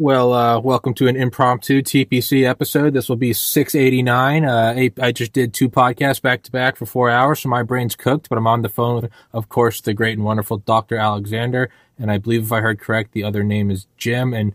Well, uh, welcome to an impromptu TPC episode. This will be 689. Uh, I just did two podcasts back to back for four hours, so my brain's cooked, but I'm on the phone with, of course, the great and wonderful Dr. Alexander. And I believe if I heard correct, the other name is Jim. And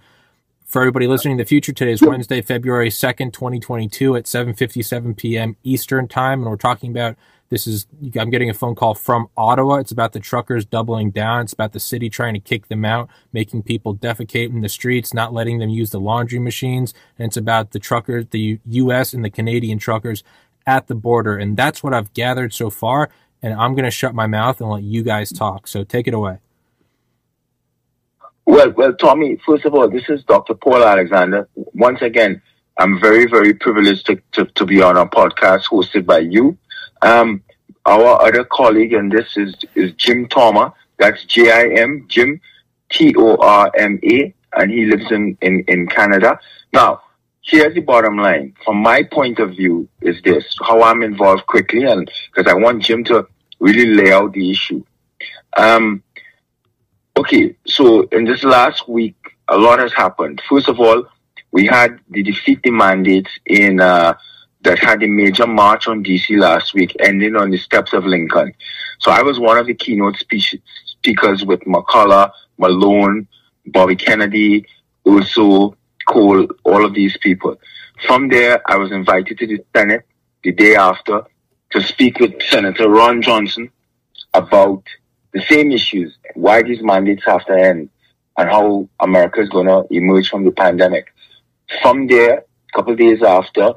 for everybody listening in the future, today is Wednesday, February 2nd, 2022 at 7.57 p.m. Eastern Time. And we're talking about this is, I'm getting a phone call from Ottawa. It's about the truckers doubling down. It's about the city trying to kick them out, making people defecate in the streets, not letting them use the laundry machines. And it's about the truckers, the U.S. and the Canadian truckers at the border. And that's what I've gathered so far. And I'm going to shut my mouth and let you guys talk. So take it away. Well, well, Tommy, first of all, this is Dr. Paul Alexander. Once again, I'm very, very privileged to, to, to be on a podcast hosted by you um, our other colleague, and this is, is Jim Torma. That's J I M, Jim T O R M A, and he lives in, in, in Canada. Now, here's the bottom line. From my point of view, is this how I'm involved quickly, and because I want Jim to really lay out the issue. Um, okay, so in this last week, a lot has happened. First of all, we had the defeat the mandates in uh, that had a major march on DC last week, ending on the steps of Lincoln. So I was one of the keynote speech- speakers with McCullough, Malone, Bobby Kennedy, Urso, Cole, all of these people. From there, I was invited to the Senate the day after to speak with Senator Ron Johnson about the same issues, why these mandates have to end, and how America is going to emerge from the pandemic. From there, a couple of days after,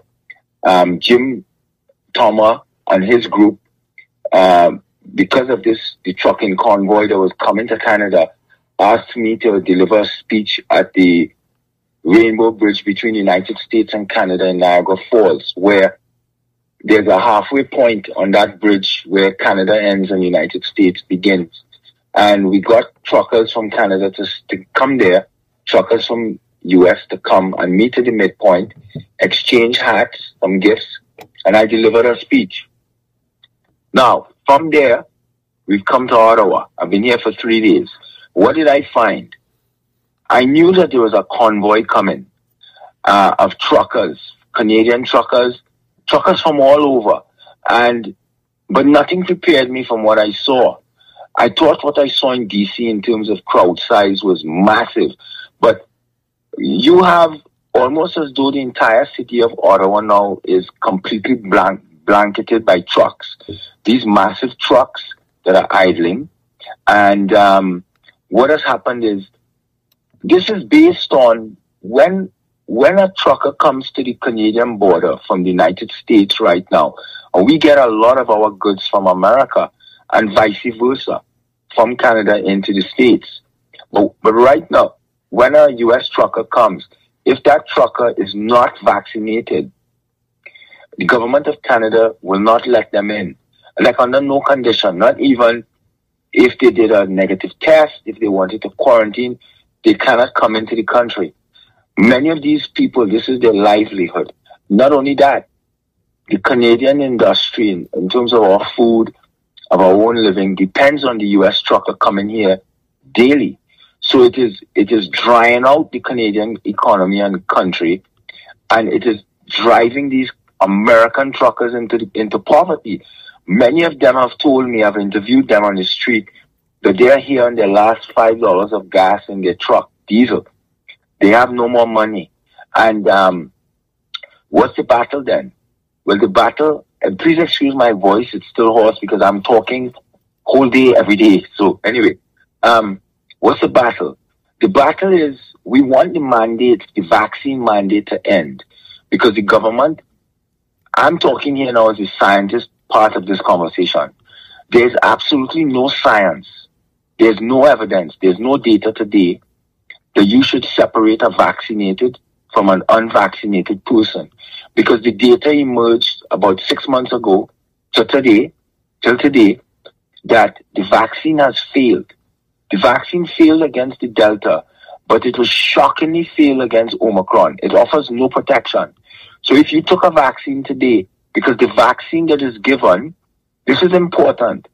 um, Jim Torma and his group, uh, because of this, the trucking convoy that was coming to Canada, asked me to deliver a speech at the Rainbow Bridge between the United States and Canada in Niagara Falls, where there's a halfway point on that bridge where Canada ends and the United States begins. And we got truckers from Canada to, to come there, truckers from US to come and meet at the midpoint, exchange hats, some gifts, and I delivered a speech. Now, from there, we've come to Ottawa. I've been here for three days. What did I find? I knew that there was a convoy coming uh, of truckers, Canadian truckers, truckers from all over, and but nothing prepared me from what I saw. I thought what I saw in DC in terms of crowd size was massive, but you have almost as though the entire city of Ottawa now is completely blank, blanketed by trucks. These massive trucks that are idling. And um, what has happened is this is based on when when a trucker comes to the Canadian border from the United States right now, and we get a lot of our goods from America and vice versa from Canada into the States. But, but right now, when a US trucker comes, if that trucker is not vaccinated, the government of Canada will not let them in. Like under no condition, not even if they did a negative test, if they wanted to quarantine, they cannot come into the country. Many of these people, this is their livelihood. Not only that, the Canadian industry, in, in terms of our food, of our own living, depends on the US trucker coming here daily. So it is it is drying out the Canadian economy and country, and it is driving these American truckers into into poverty. Many of them have told me, I've interviewed them on the street, that they are here on their last five dollars of gas in their truck, diesel. They have no more money. And um, what's the battle then? Well, the battle, and please excuse my voice, it's still hoarse because I'm talking whole day, every day. So anyway, um, What's the battle? The battle is we want the mandate, the vaccine mandate to end because the government, I'm talking here now as a scientist part of this conversation. There's absolutely no science. There's no evidence. There's no data today that you should separate a vaccinated from an unvaccinated person because the data emerged about six months ago to today, till today, that the vaccine has failed. The vaccine failed against the Delta, but it was shockingly failed against Omicron. It offers no protection. So if you took a vaccine today, because the vaccine that is given, this is important.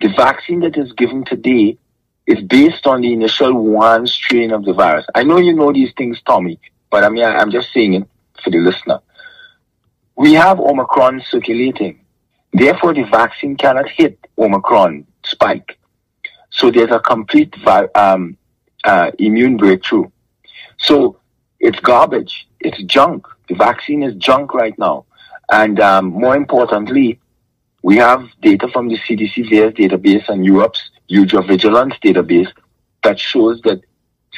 The vaccine that is given today is based on the initial one strain of the virus. I know you know these things, Tommy, but I mean, I'm just saying it for the listener. We have Omicron circulating. Therefore, the vaccine cannot hit Omicron spike. So there's a complete um, uh, immune breakthrough. So it's garbage. It's junk. The vaccine is junk right now. And um, more importantly, we have data from the CDC VS database and Europe's vigilance database that shows that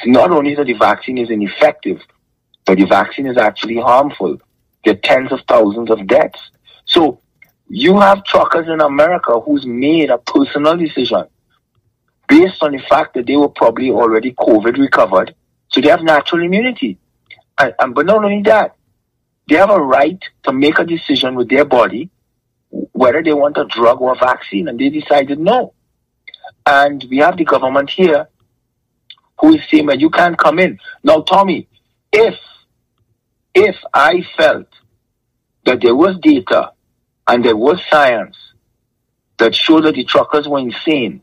not only that the vaccine is ineffective, but the vaccine is actually harmful. There are tens of thousands of deaths. So you have truckers in America who's made a personal decision based on the fact that they were probably already COVID recovered. So they have natural immunity. And, and, but not only that, they have a right to make a decision with their body whether they want a drug or a vaccine, and they decided no. And we have the government here who is saying that you can't come in. Now, Tommy, if if I felt that there was data and there was science that showed that the truckers were insane,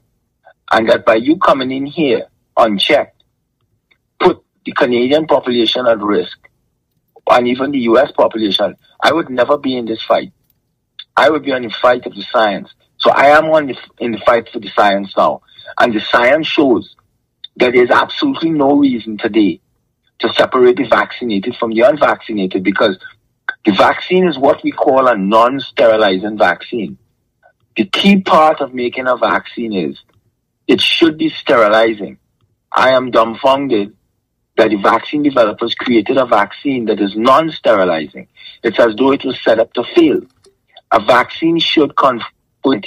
and that by you coming in here unchecked, put the Canadian population at risk, and even the US population, I would never be in this fight. I would be on the fight of the science. So I am on the, in the fight for the science now. And the science shows that there's absolutely no reason today to separate the vaccinated from the unvaccinated because the vaccine is what we call a non-sterilizing vaccine. The key part of making a vaccine is it should be sterilizing. I am dumbfounded that the vaccine developers created a vaccine that is non-sterilizing. It's as though it was set up to fail. A vaccine should confer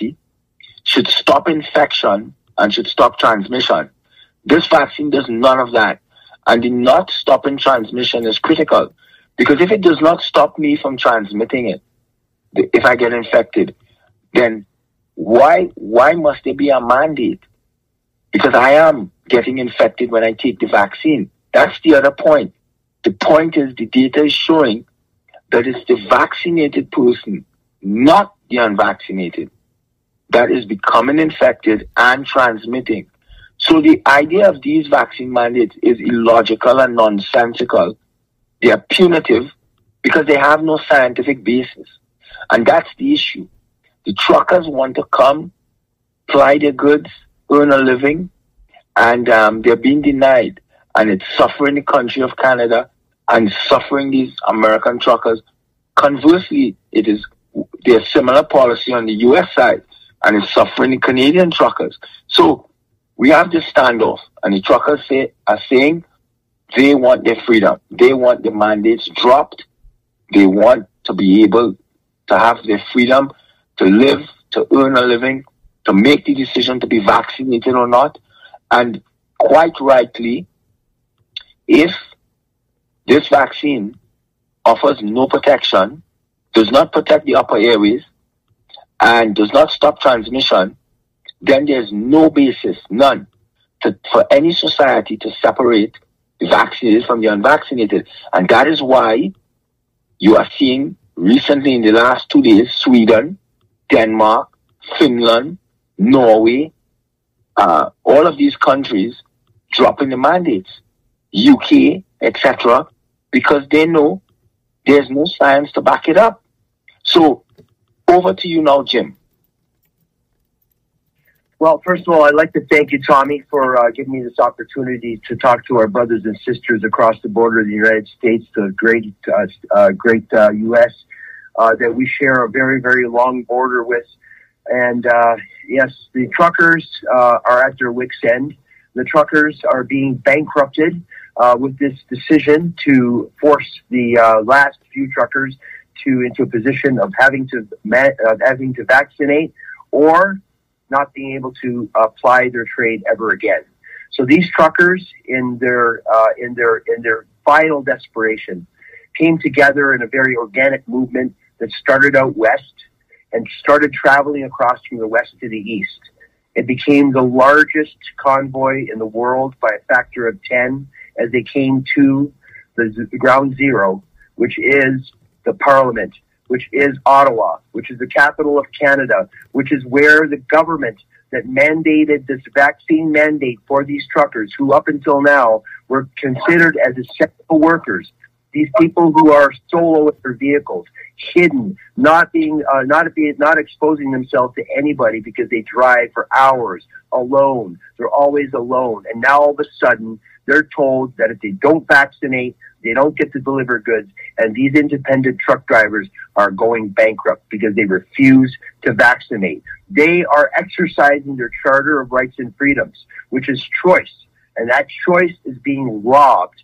should stop infection and should stop transmission. This vaccine does none of that. And the not stopping transmission is critical because if it does not stop me from transmitting it, if I get infected, then why why must there be a mandate? Because I am getting infected when I take the vaccine. That's the other point. The point is the data is showing that it's the vaccinated person, not the unvaccinated, that is becoming infected and transmitting. So the idea of these vaccine mandates is illogical and nonsensical. They are punitive because they have no scientific basis. And that's the issue. The truckers want to come, ply their goods, earn a living, and um, they're being denied. And it's suffering the country of Canada and suffering these American truckers. Conversely, it is there's similar policy on the US side and it's suffering the Canadian truckers. So we have this standoff and the truckers say, are saying they want their freedom. They want the mandates dropped. They want to be able to have their freedom to live, to earn a living, to make the decision to be vaccinated or not. And quite rightly, if this vaccine offers no protection, does not protect the upper airways, and does not stop transmission, then there's no basis, none, to, for any society to separate the vaccinated from the unvaccinated. And that is why you are seeing recently in the last two days, Sweden, Denmark, Finland, Norway, uh, all of these countries dropping the mandates, UK, etc., because they know there's no science to back it up. So over to you now, Jim. Well, first of all, I'd like to thank you, Tommy, for uh, giving me this opportunity to talk to our brothers and sisters across the border of the United States, the great, uh, uh, great U.S. Uh, uh, that we share a very, very long border with. And uh, yes, the truckers are at their wits' end. The truckers are being bankrupted with this decision to force the last few truckers to into a position of having to uh, having to vaccinate or not being able to apply their trade ever again. So these truckers, in their uh, in their in their final desperation, came together in a very organic movement that started out west and started traveling across from the west to the east. It became the largest convoy in the world by a factor of 10 as they came to the, ground zero, which is the parliament, which is Ottawa, which is the capital of Canada, which is where the government that mandated this vaccine mandate for these truckers who up until now were considered as essential workers these people who are solo with their vehicles, hidden, not being, uh, not being, not exposing themselves to anybody because they drive for hours alone. They're always alone. And now all of a sudden, they're told that if they don't vaccinate, they don't get to deliver goods. And these independent truck drivers are going bankrupt because they refuse to vaccinate. They are exercising their charter of rights and freedoms, which is choice. And that choice is being robbed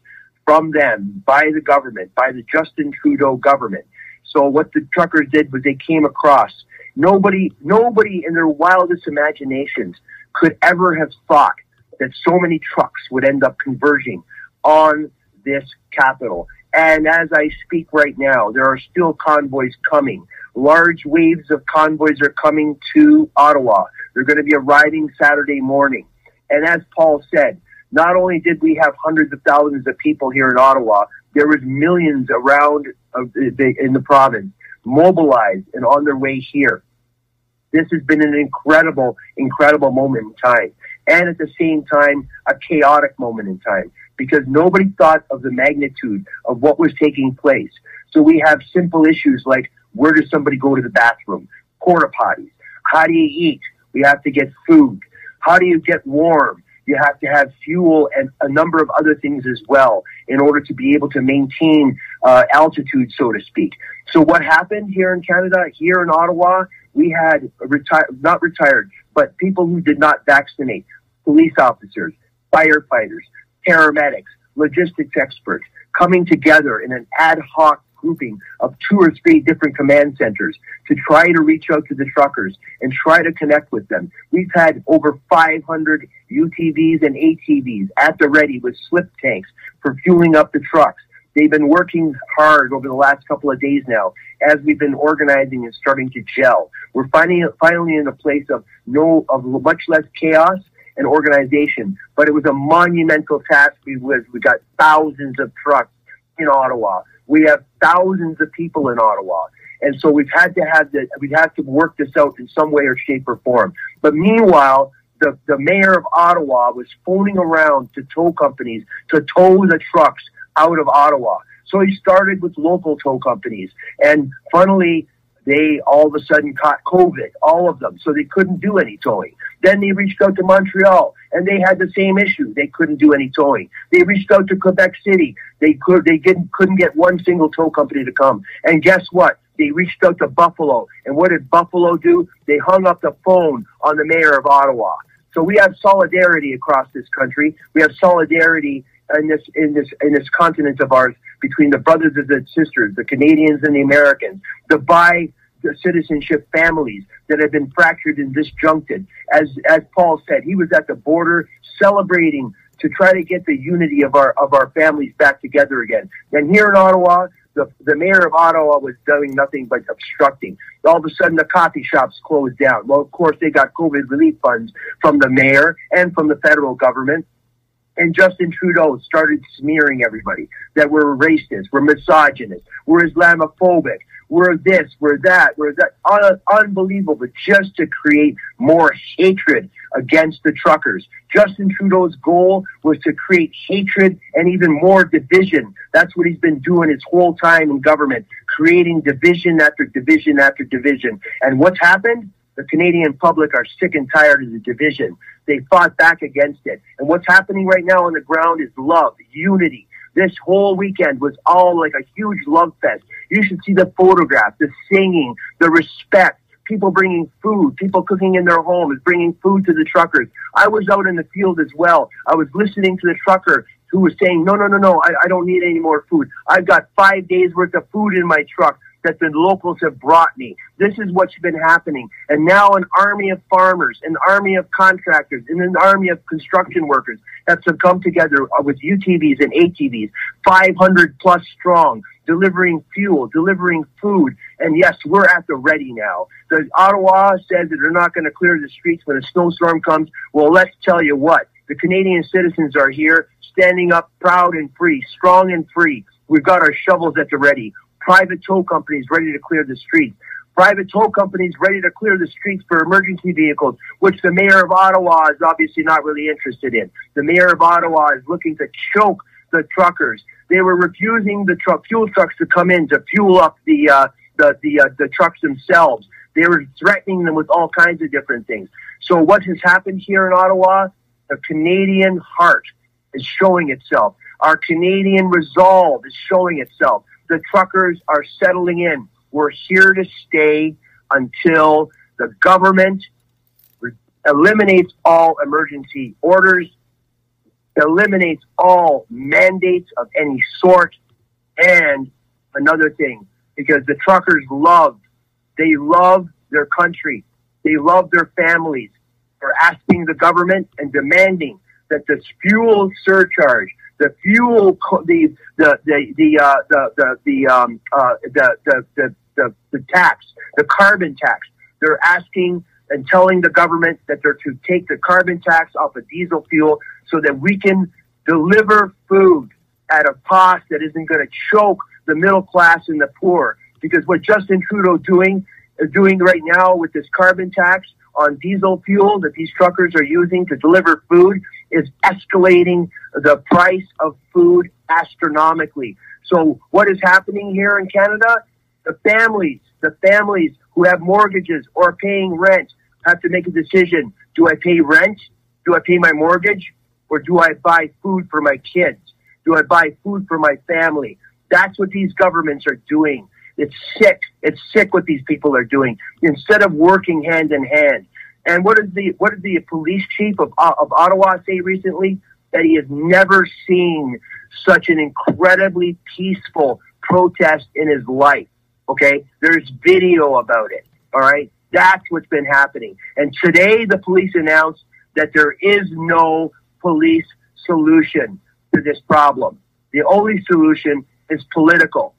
from them by the government, by the Justin Trudeau government. So what the truckers did was they came across. Nobody, nobody in their wildest imaginations could ever have thought that so many trucks would end up converging on this capital. And as I speak right now, there are still convoys coming. Large waves of convoys are coming to Ottawa. They're going to be arriving Saturday morning. And as Paul said, not only did we have hundreds of thousands of people here in Ottawa, there was millions around uh, the, in the province mobilized and on their way here. This has been an incredible, incredible moment in time. And at the same time, a chaotic moment in time because nobody thought of the magnitude of what was taking place. So we have simple issues like where does somebody go to the bathroom? Porta potties. How do you eat? We have to get food. How do you get warm? You have to have fuel and a number of other things as well in order to be able to maintain uh, altitude, so to speak. So what happened here in Canada, here in Ottawa, we had retired, not retired, but people who did not vaccinate, police officers, firefighters, paramedics, logistics experts coming together in an ad hoc grouping of two or three different command centers to try to reach out to the truckers and try to connect with them. We've had over 500 UTVs and ATVs at the ready with slip tanks for fueling up the trucks. They've been working hard over the last couple of days now as we've been organizing and starting to gel. We're finally, finally in a place of no, of much less chaos and organization, but it was a monumental task. We was, we got thousands of trucks in Ottawa. We have thousands of people in Ottawa. And so we've had to have the, we've had to work this out in some way or shape or form. But meanwhile, the, the mayor of Ottawa was phoning around to tow companies to tow the trucks out of Ottawa. So he started with local tow companies. And funnily, they all of a sudden caught COVID, all of them, so they couldn't do any towing. Then they reached out to Montreal, and they had the same issue. They couldn't do any towing. They reached out to Quebec City. They could they didn't couldn't get one single tow company to come. And guess what? They reached out to Buffalo, and what did Buffalo do? They hung up the phone on the mayor of Ottawa. So we have solidarity across this country. We have solidarity in this in this in this continent of ours between the brothers and the sisters, the Canadians and the Americans, the bi citizenship families that have been fractured and disjuncted. As as Paul said, he was at the border celebrating to try to get the unity of our of our families back together again. And here in Ottawa, the, the mayor of Ottawa was doing nothing but obstructing. All of a sudden, the coffee shops closed down. Well, of course, they got COVID relief funds from the mayor and from the federal government and Justin Trudeau started smearing everybody that we're racist, we're misogynist, we're Islamophobic, we're this, we're that, we're that. Un- unbelievable, just to create more hatred against the truckers. Justin Trudeau's goal was to create hatred and even more division. That's what he's been doing his whole time in government, creating division after division after division. And what's happened? The Canadian public are sick and tired of the division. They fought back against it. And what's happening right now on the ground is love, unity. This whole weekend was all like a huge love fest. You should see the photographs, the singing, the respect, people bringing food, people cooking in their homes, bringing food to the truckers. I was out in the field as well. I was listening to the trucker who was saying, no, no, no, no, I, I don't need any more food. I've got five days worth of food in my truck that the locals have brought me. This is what's been happening. And now an army of farmers, an army of contractors, and an army of construction workers have to come together with UTVs and ATVs, 500 plus strong. delivering fuel, delivering food. And yes, we're at the ready now. The Ottawa says that they're not going to clear the streets when a snowstorm comes. Well, let's tell you what. The Canadian citizens are here, standing up proud and free, strong and free. We've got our shovels at the ready. Private tow companies ready to clear the streets private toll companies ready to clear the streets for emergency vehicles, which the mayor of Ottawa is obviously not really interested in. The mayor of Ottawa is looking to choke the truckers. They were refusing the truck fuel trucks to come in to fuel up the uh, the the, uh, the trucks themselves. They were threatening them with all kinds of different things. So what has happened here in Ottawa? The Canadian heart is showing itself. Our Canadian resolve is showing itself. The truckers are settling in. We're here to stay until the government eliminates all emergency orders, eliminates all mandates of any sort, and another thing, because the truckers love, they love their country, they love their families. They're asking the government and demanding that this fuel surcharge, the fuel, the the the the uh, the the the um uh the the, the the, the tax, the carbon tax. They're asking and telling the government that they're to take the carbon tax off of diesel fuel so that we can deliver food at a cost that isn't going to choke the middle class and the poor. Because what Justin Trudeau doing is doing right now with this carbon tax on diesel fuel that these truckers are using to deliver food is escalating the price of food astronomically. So what is happening here in Canada the families, the families who have mortgages or paying rent have to make a decision. Do I pay rent? Do I pay my mortgage? Or do I buy food for my kids? Do I buy food for my family? That's what these governments are doing. It's sick. It's sick what these people are doing instead of working hand in hand. And what did the what did the police chief of uh, of Ottawa say recently? That he has never seen such an incredibly peaceful protest in his life. Okay. There's video about it. All right. That's what's been happening. And today the police announced that there is no police solution to this problem. The only solution is political.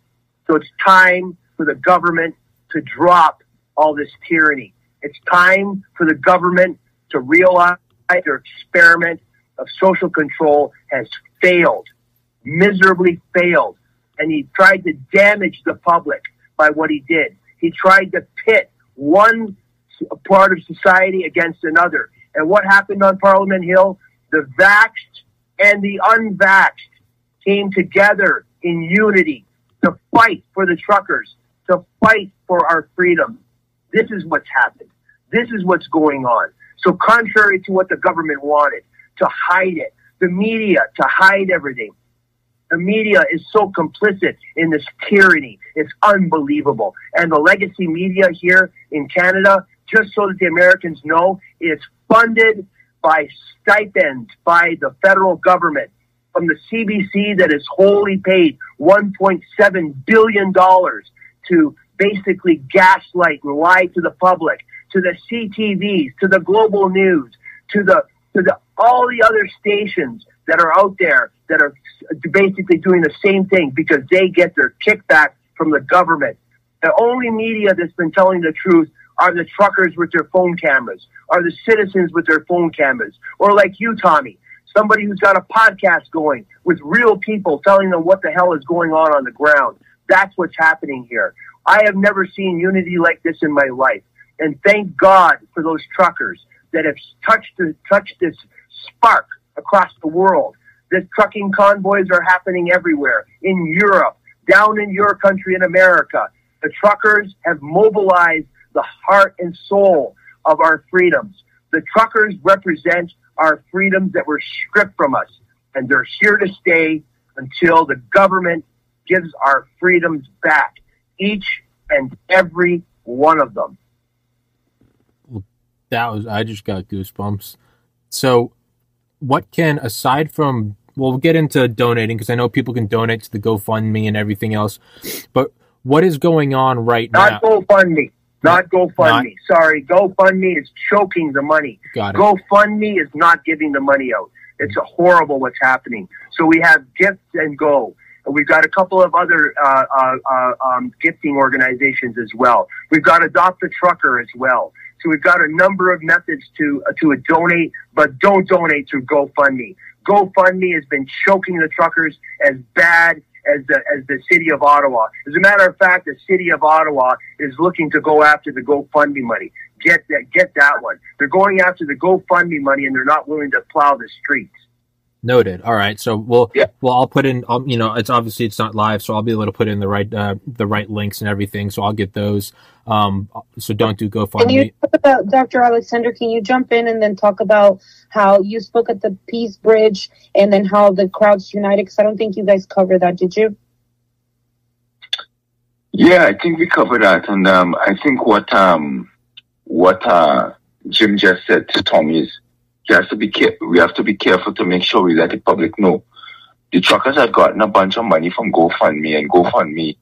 So it's time for the government to drop all this tyranny. It's time for the government to realize their experiment of social control has failed, miserably failed. And he tried to damage the public by what he did. He tried to pit one part of society against another. And what happened on Parliament Hill? The vaxxed and the unvaxxed came together in unity to fight for the truckers, to fight for our freedom. This is what's happened. This is what's going on. So contrary to what the government wanted, to hide it, the media to hide everything, the media is so complicit in this tyranny. It's unbelievable. And the legacy media here in Canada, just so that the Americans know, is funded by stipends by the federal government from the CBC that is wholly paid $1.7 billion to basically gaslight and lie to the public, to the CTVs, to the global news, to the to the all the other stations that are out there that are basically doing the same thing because they get their kickback from the government. The only media that's been telling the truth are the truckers with their phone cameras, are the citizens with their phone cameras, or like you, Tommy, somebody who's got a podcast going with real people telling them what the hell is going on on the ground. That's what's happening here. I have never seen unity like this in my life. And thank God for those truckers that have touched, touched this spark across the world the trucking convoys are happening everywhere in Europe, down in your country in America. The truckers have mobilized the heart and soul of our freedoms. The truckers represent our freedoms that were stripped from us, and they're here to stay until the government gives our freedoms back, each and every one of them. That was, I just got goosebumps. So, what can, aside from we'll get into donating because I know people can donate to the GoFundMe and everything else. But what is going on right not now? Not GoFundMe. Not GoFundMe. Not, Sorry, GoFundMe is choking the money. Got it. GoFundMe is not giving the money out. It's horrible what's happening. So we have Gift and Go. We've got a couple of other uh, uh, uh, um, gifting organizations as well. We've got Adopt a Trucker as well. So we've got a number of methods to uh, to donate, but don't donate through GoFundMe. GoFundMe has been choking the truckers as bad as the as the city of Ottawa. As a matter of fact, the city of Ottawa is looking to go after the GoFundMe money. Get that get that one. They're going after the GoFundMe money, and they're not willing to plow the streets. Noted. All right. So we'll yeah. well I'll put in um, you know it's obviously it's not live, so I'll be able to put in the right uh, the right links and everything. So I'll get those. Um, so don't do GoFundMe. Can you talk about Dr. Alexander? Can you jump in and then talk about how you spoke at the Peace Bridge and then how the crowds united? Because I don't think you guys covered that. Did you? Yeah, I think we covered that, and um, I think what um, what uh, Jim just said to Tommy is he has to be care- we have to be careful to make sure we let the public know. The truckers had gotten a bunch of money from GoFundMe, and GoFundMe,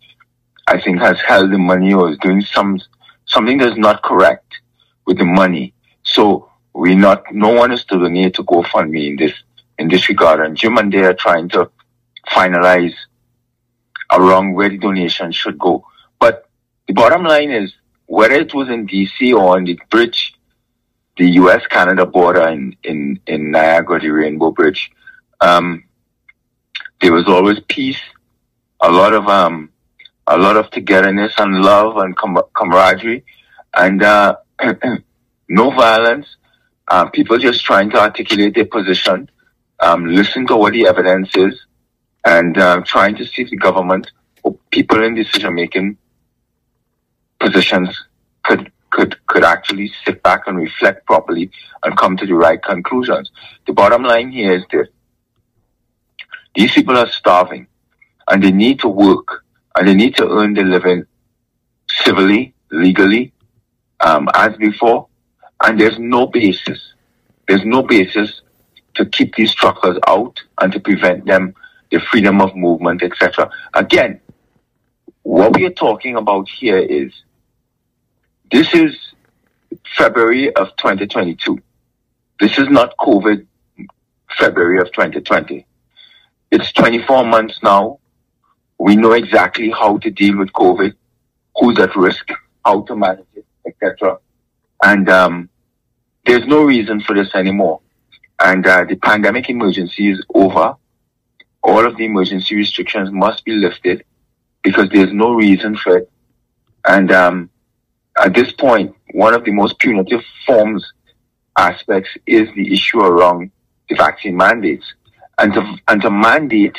I think, has held the money or is doing some something that's not correct with the money. So we not no one is to donate to GoFundMe in this in this regard. And Jim and they are trying to finalize around where the donation should go. But the bottom line is whether it was in DC or on the bridge the U.S. Canada border in, in, in Niagara, the Rainbow Bridge, um, there was always peace, a lot of um, a lot of togetherness and love and com- camaraderie, and uh, no violence. Uh, people just trying to articulate their position, um, listen to what the evidence is, and uh, trying to see if the government or people in decision making positions could could could actually sit back and reflect properly and come to the right conclusions. The bottom line here is that these people are starving and they need to work and they need to earn their living civilly, legally, um, as before. And there's no basis. There's no basis to keep these truckers out and to prevent them the freedom of movement, etc. Again, what we are talking about here is this is February of 2022. This is not COVID February of 2020. It's 24 months now. We know exactly how to deal with COVID, who's at risk, how to manage it, etc. And um, there's no reason for this anymore. And uh, the pandemic emergency is over. All of the emergency restrictions must be lifted because there's no reason for it. And um, at this point, one of the most punitive forms aspects is the issue around the vaccine mandates. And to, and to mandate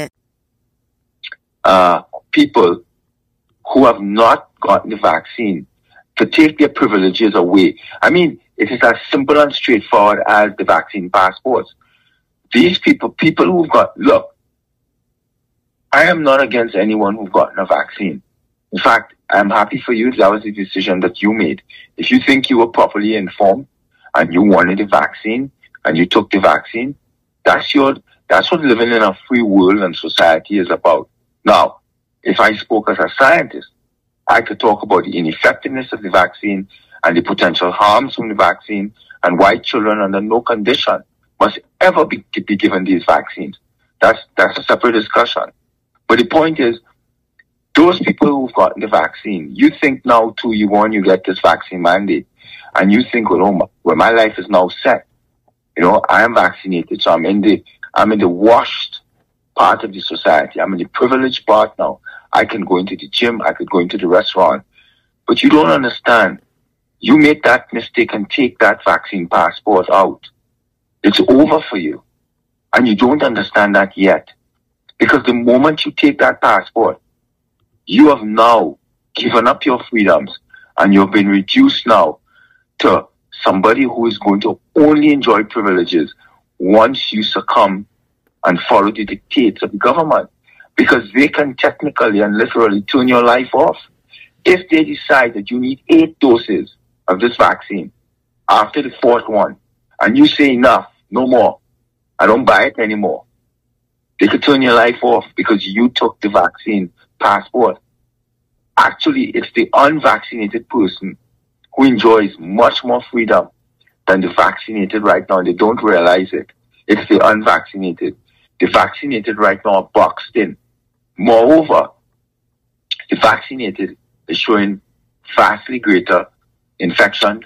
uh, people who have not gotten the vaccine to take their privileges away. I mean, it is as simple and straightforward as the vaccine passports. These people, people who've got, look, I am not against anyone who've gotten a vaccine. In fact, I'm happy for you. That was the decision that you made. If you think you were properly informed and you wanted the vaccine and you took the vaccine, that's your, that's what living in a free world and society is about. Now, if I spoke as a scientist, I could talk about the ineffectiveness of the vaccine and the potential harms from the vaccine and why children under no condition must ever be, be given these vaccines. That's, that's a separate discussion. But the point is, those people who've gotten the vaccine, you think now too, you want you get this vaccine mandate, and you think, well, oh, my, well, my life is now set. You know, I am vaccinated, so I'm in the, I'm in the washed part of the society. I'm in the privileged part now. I can go into the gym. I could go into the restaurant. But you don't understand. You make that mistake and take that vaccine passport out. It's over for you. And you don't understand that yet. Because the moment you take that passport, you have now given up your freedoms and you've been reduced now to somebody who is going to only enjoy privileges once you succumb and follow the dictates of the government. because they can technically and literally turn your life off. If they decide that you need eight doses of this vaccine after the fourth one, and you say enough, no more, I don't buy it anymore, they could turn your life off because you took the vaccine passport. Actually, it's the unvaccinated person who enjoys much more freedom than the vaccinated right now. They don't realize it. It's the unvaccinated. The vaccinated right now are boxed in. Moreover, the vaccinated is showing vastly greater infections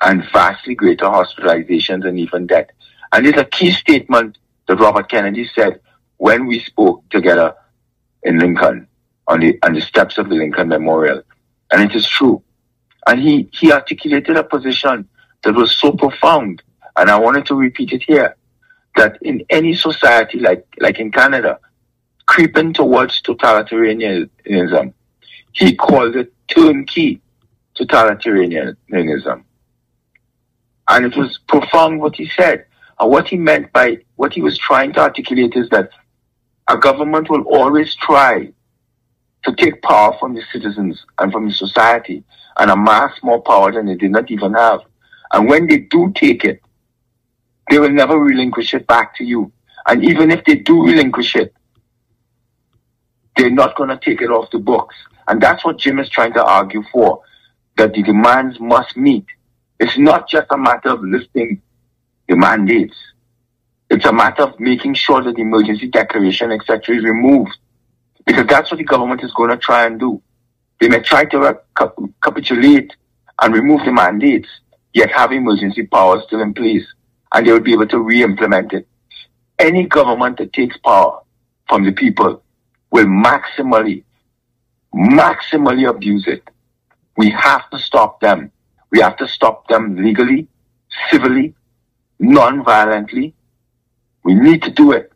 and vastly greater hospitalizations and even death. And it's a key statement that Robert Kennedy said when we spoke together in Lincoln on the on the steps of the Lincoln Memorial. And it is true. And he, he articulated a position that was so profound. And I wanted to repeat it here that in any society like, like in Canada, creeping towards totalitarianism, he called it turnkey totalitarianism. And it was profound what he said. And what he meant by what he was trying to articulate is that a government will always try to take power from the citizens and from the society and amass more power than they did not even have. And when they do take it, they will never relinquish it back to you. And even if they do relinquish it, they're not going to take it off the books. And that's what Jim is trying to argue for, that the demands must meet. It's not just a matter of lifting the mandates. It's a matter of making sure that the emergency declaration, etc., is removed. Because that's what the government is going to try and do. They may try to capitulate and remove the mandates, yet have emergency powers still in place, and they will be able to re-implement it. Any government that takes power from the people will maximally, maximally abuse it. We have to stop them. We have to stop them legally, civilly, non-violently. We need to do it.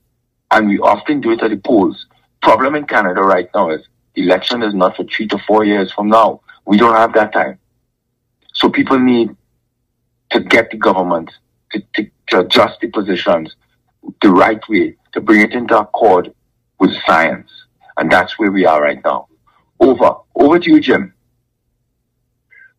And we often do it at the polls. Problem in Canada right now is election is not for three to four years from now. We don't have that time. So people need to get the government to, to, to adjust the positions the right way, to bring it into accord with science. And that's where we are right now. Over. Over to you, Jim.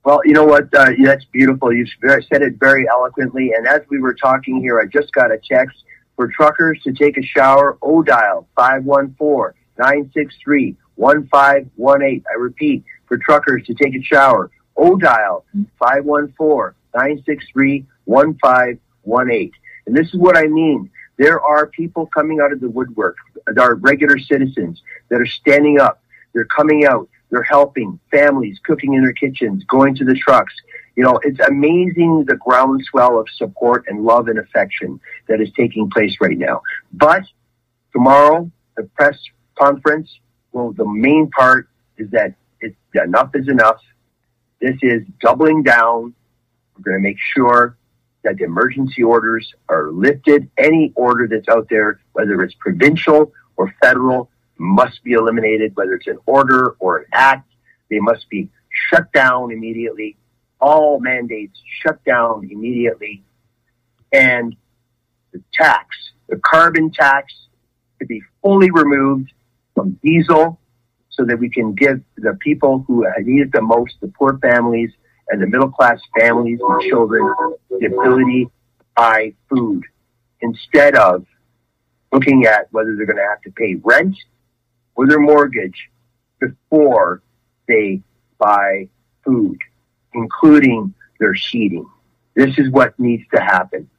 Well, you know what? Uh, that's beautiful. You've said it very eloquently. And as we were talking here, I just got a text for truckers to take a shower. O dial 514 963 1518. I repeat, for truckers to take a shower. O dial 514 963 1518. And this is what I mean. There are people coming out of the woodwork, there are regular citizens that are standing up. They're coming out. They're helping families cooking in their kitchens, going to the trucks. You know, it's amazing the groundswell of support and love and affection that is taking place right now. But tomorrow, the press conference, well, the main part is that it's enough is enough. This is doubling down. We're going to make sure that the emergency orders are lifted. Any order that's out there, whether it's provincial or federal, must be eliminated, whether it's an order or an act. They must be shut down immediately. All mandates shut down immediately. And the tax, the carbon tax, to be fully removed from diesel so that we can give the people who need it the most, the poor families and the middle class families and children, the ability to buy food instead of looking at whether they're going to have to pay rent or their mortgage before they buy food, including their heating. This is what needs to happen.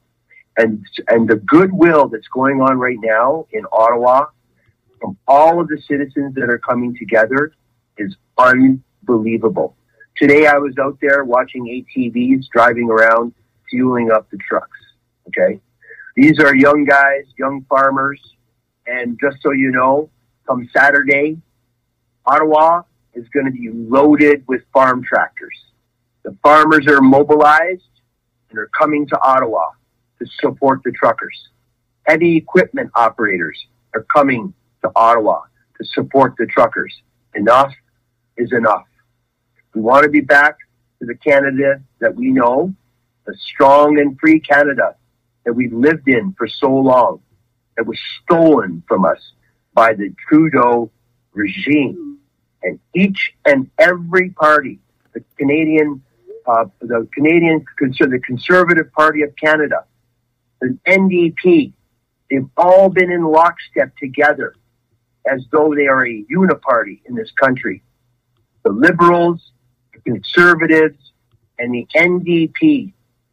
And, and the goodwill that's going on right now in Ottawa from all of the citizens that are coming together is unbelievable. Today I was out there watching ATVs driving around, fueling up the trucks. Okay. These are young guys, young farmers. And just so you know, come Saturday, Ottawa is going to be loaded with farm tractors. The farmers are mobilized and are coming to Ottawa to support the truckers. Heavy equipment operators are coming to Ottawa to support the truckers. Enough is enough. We want to be back to the Canada that we know, the strong and free Canada that we've lived in for so long, that was stolen from us by the Trudeau regime. And each and every party, the Canadian, uh, the Canadian, the Conservative Party of Canada, the NDP, they've all been in lockstep together as though they are a uniparty in this country. The Liberals, the Conservatives, and the NDP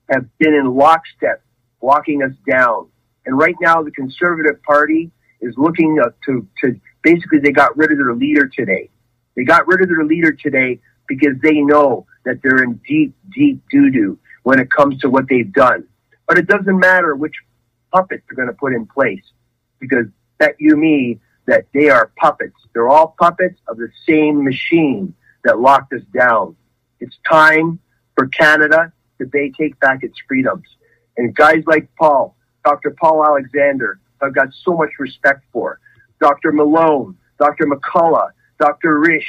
have been in lockstep, walking us down. And right now, the Conservative Party is looking to, to basically, they got rid of their leader today. They got rid of their leader today because they know that they're in deep, deep doo doo when it comes to what they've done. But it doesn't matter which puppets they're going to put in place because that you me that they are puppets. They're all puppets of the same machine that locked us down. It's time for Canada to take back its freedoms. And guys like Paul, Dr. Paul Alexander, I've got so much respect for. Dr. Malone, Dr. McCullough, Dr. Risch,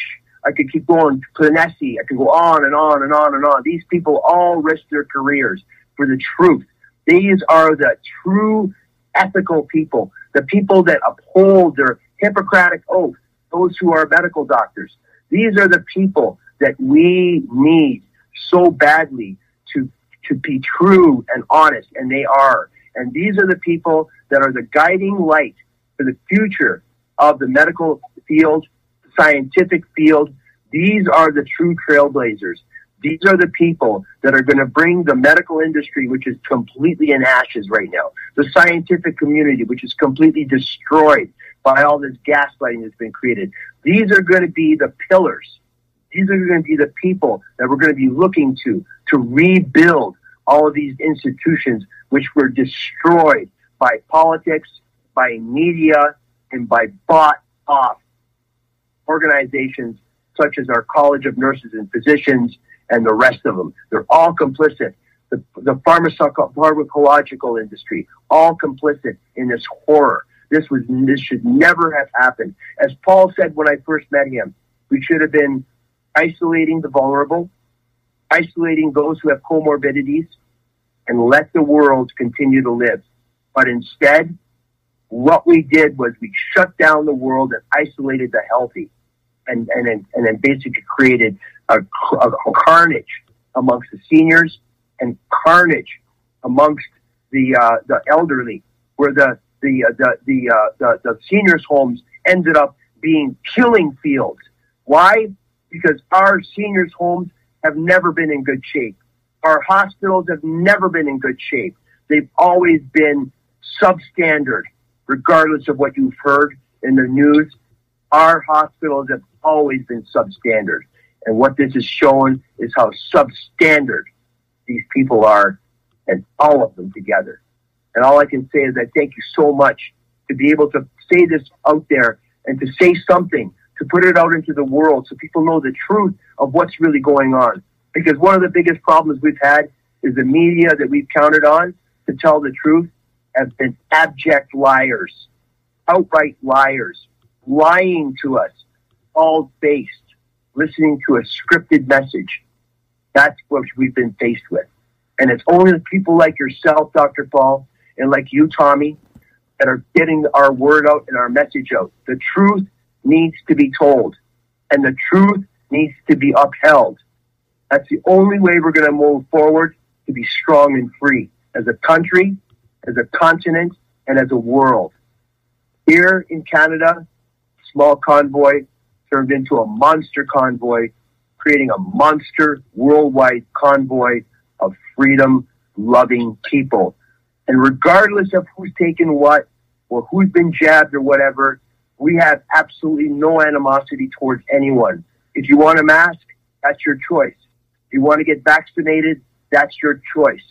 I could keep going, Planesi, I could go on and on and on and on. These people all risk their careers for the truth. These are the true ethical people, the people that uphold their Hippocratic oath, those who are medical doctors. These are the people that we need so badly to, to be true and honest, and they are. And these are the people that are the guiding light for the future of the medical field, the scientific field. These are the true trailblazers. These are the people that are going to bring the medical industry, which is completely in ashes right now, the scientific community, which is completely destroyed by all this gaslighting that's been created. These are going to be the pillars. These are going to be the people that we're going to be looking to to rebuild all of these institutions which were destroyed by politics, by media, and by bought off organizations such as our College of Nurses and Physicians and the rest of them. They're all complicit. The, the pharmacological industry, all complicit in this horror. This was this should never have happened. As Paul said when I first met him, we should have been isolating the vulnerable, isolating those who have comorbidities, and let the world continue to live. But instead, what we did was we shut down the world and isolated the healthy, and and and, then basically created a, a, a carnage amongst the seniors and carnage amongst the uh, the elderly, where the the uh, the the, uh, the the seniors' homes ended up being killing fields. Why? Because our seniors' homes have never been in good shape. Our hospitals have never been in good shape. They've always been substandard, regardless of what you've heard in the news. Our hospitals have always been substandard. And what this is showing is how substandard these people are, and all of them together. And all I can say is I thank you so much to be able to say this out there and to say something, to put it out into the world so people know the truth of what's really going on. Because one of the biggest problems we've had is the media that we've counted on to tell the truth have been abject liars, outright liars, lying to us, all based, listening to a scripted message. That's what we've been faced with. And it's only the people like yourself, Dr. Paul, and like you, Tommy, that are getting our word out and our message out. The truth needs to be told, and the truth needs to be upheld. That's the only way we're going to move forward to be strong and free as a country, as a continent, and as a world. Here in Canada, small convoy turned into a monster convoy, creating a monster worldwide convoy of freedom loving people and regardless of who's taken what or who's been jabbed or whatever, we have absolutely no animosity towards anyone. If you want a mask, that's your choice. If you want to get vaccinated, that's your choice.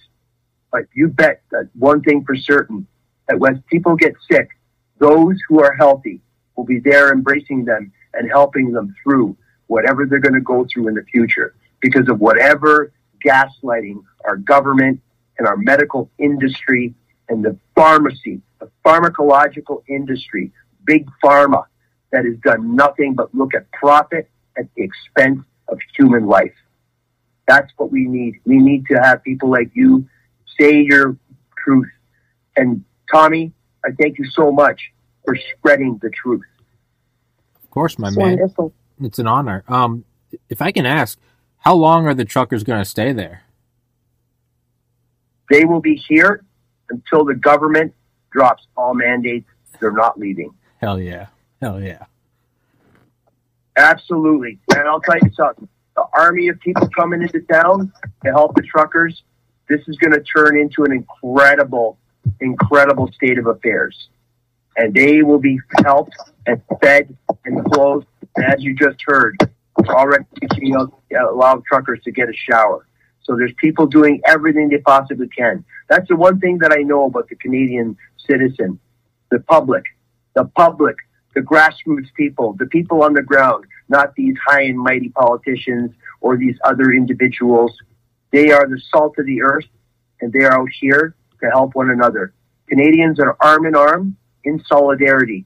But you bet that one thing for certain, that when people get sick, those who are healthy will be there embracing them and helping them through whatever they're going to go through in the future because of whatever gaslighting our government and our medical industry and the pharmacy, the pharmacological industry, big pharma that has done nothing but look at profit at the expense of human life. That's what we need. We need to have people like you say your truth. And Tommy, I thank you so much for spreading the truth. Of course, my It's man. wonderful. It's an honor. Um, if I can ask, how long are the truckers going to stay there? They will be here until the government drops all mandates. They're not leaving. Hell yeah. Hell yeah. Absolutely. And I'll tell you something. The army of people coming into town to help the truckers, this is going to turn into an incredible, incredible state of affairs. And they will be helped and fed and clothed. And as you just heard, we're already teaching uh, a lot of truckers to get a shower. So there's people doing everything they possibly can. That's the one thing that I know about the Canadian citizen, the public, the public, the grassroots people, the people on the ground, not these high and mighty politicians or these other individuals. They are the salt of the earth and they are out here to help one another. Canadians are arm in arm in solidarity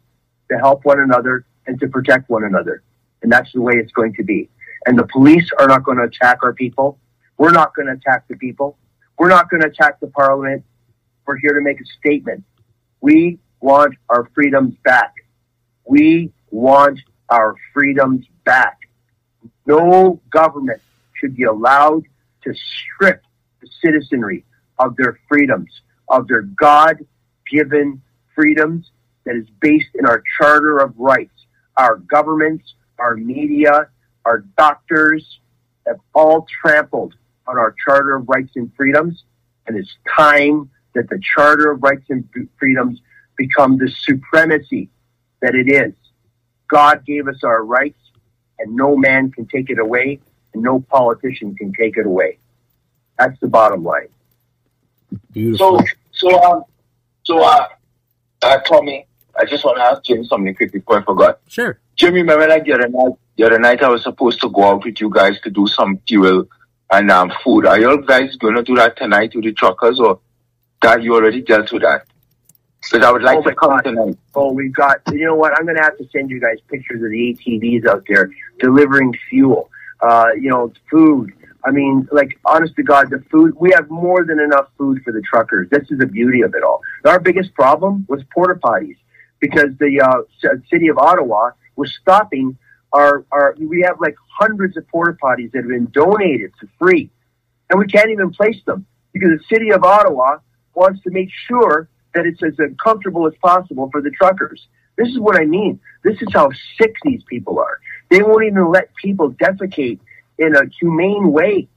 to help one another and to protect one another. And that's the way it's going to be. And the police are not going to attack our people. We're not going to attack the people. We're not going to attack the parliament. We're here to make a statement. We want our freedoms back. We want our freedoms back. No government should be allowed to strip the citizenry of their freedoms, of their God given freedoms that is based in our Charter of Rights. Our governments, our media, our doctors have all trampled on our Charter of Rights and Freedoms. And it's time that the Charter of Rights and Freedoms become the supremacy that it is. God gave us our rights, and no man can take it away, and no politician can take it away. That's the bottom line. Beautiful. So, so, um, so, uh, uh, Tommy, I just want to ask Jim something quick before I forgot. sure. Jim, remember like the other night, the other night I was supposed to go out with you guys to do some fuel and um, food. Are you guys going to do that tonight with the truckers or that you already dealt with that? Because I would like Oh to come God. tonight. Oh, we've got, you know what? I'm going to have to send you guys pictures of the ATVs out there delivering fuel, uh, you know, food. I mean, like, honest to God, the food, we have more than enough food for the truckers. This is the beauty of it all. Our biggest problem was porta potties because the uh, c- city of Ottawa was stopping our, our, we have like hundreds of porta potties that have been donated for free and we can't even place them because the city of Ottawa wants to make sure that it's as comfortable as possible for the truckers. This is what I mean. This is how sick these people are. They won't even let people defecate in a humane way.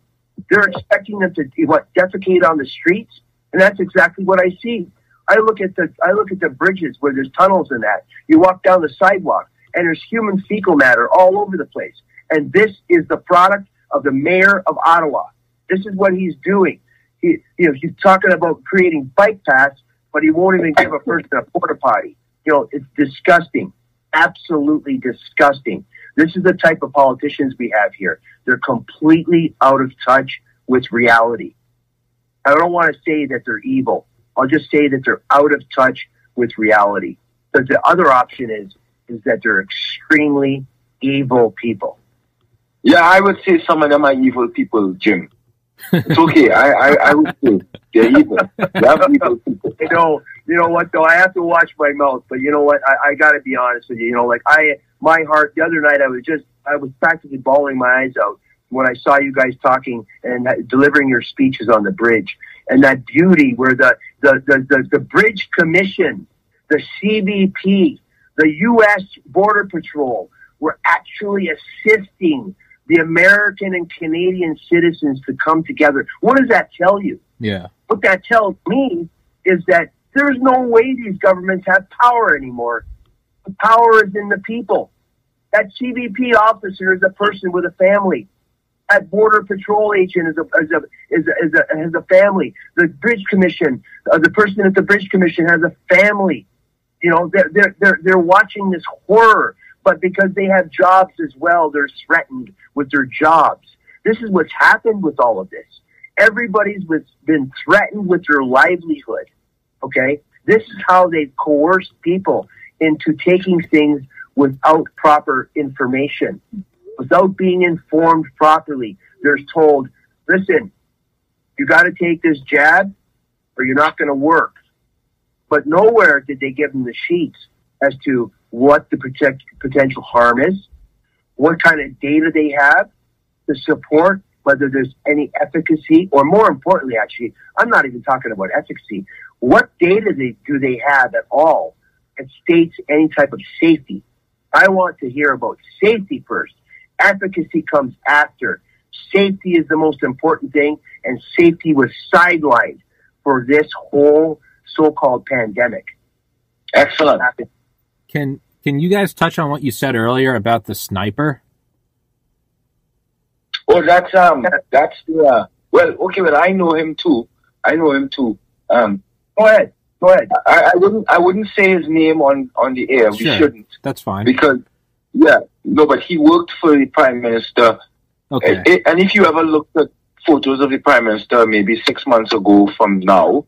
They're expecting them to what defecate on the streets, and that's exactly what I see. I look at the I look at the bridges where there's tunnels in that. You walk down the sidewalk, and there's human fecal matter all over the place. And this is the product of the mayor of Ottawa. This is what he's doing. He, you know, he's talking about creating bike paths, but he won't even give a person a porta potty. You know, it's disgusting. Absolutely disgusting. This is the type of politicians we have here. They're completely out of touch with reality. I don't want to say that they're evil. I'll just say that they're out of touch with reality. But the other option is is that they're extremely evil people. Yeah, I would say some of them are evil people, Jim. It's okay. I, I, I would say they're evil. They have evil people. you know, you know what though? I have to watch my mouth, but you know what? I, I got to be honest with you. You know, like I, my heart. The other night, I was just, I was practically bawling my eyes out when I saw you guys talking and that- delivering your speeches on the bridge, and that beauty where the the the the, the bridge commission, the CBP, the U.S. Border Patrol were actually assisting the American and Canadian citizens to come together. What does that tell you? Yeah. what that tells me is that there's no way these governments have power anymore. The power is in the people. That CBP officer is a person with a family. That border patrol agent is a is a is a, is a has a family. The bridge commission, uh, the person at the bridge commission has a family. You know, they're they're they're they're watching this horror, but because they have jobs as well, they're threatened with their jobs. This is what's happened with all of this everybody's been threatened with their livelihood. Okay? This is how they've coerced people into taking things without proper information, without being informed properly. They're told, listen, you got to take this jab or you're not going to work. But nowhere did they give them the sheets as to what the potential harm is, what kind of data they have to support whether there's any efficacy, or more importantly, actually, I'm not even talking about efficacy. What data they, do they have at all that states any type of safety? I want to hear about safety first. Efficacy comes after. Safety is the most important thing, and safety was sidelined for this whole so-called pandemic. Excellent. Can can you guys touch on what you said earlier about the sniper? Oh, that's um, that's the uh, well, okay, well, I know him too. I know him too. Um, go ahead, go ahead. I, I wouldn't, I wouldn't say his name on on the air. Sure. We shouldn't That's fine. because, yeah, no, but he worked for the prime minister. Okay. And, and if you ever looked at photos of the prime minister, maybe six months ago from now,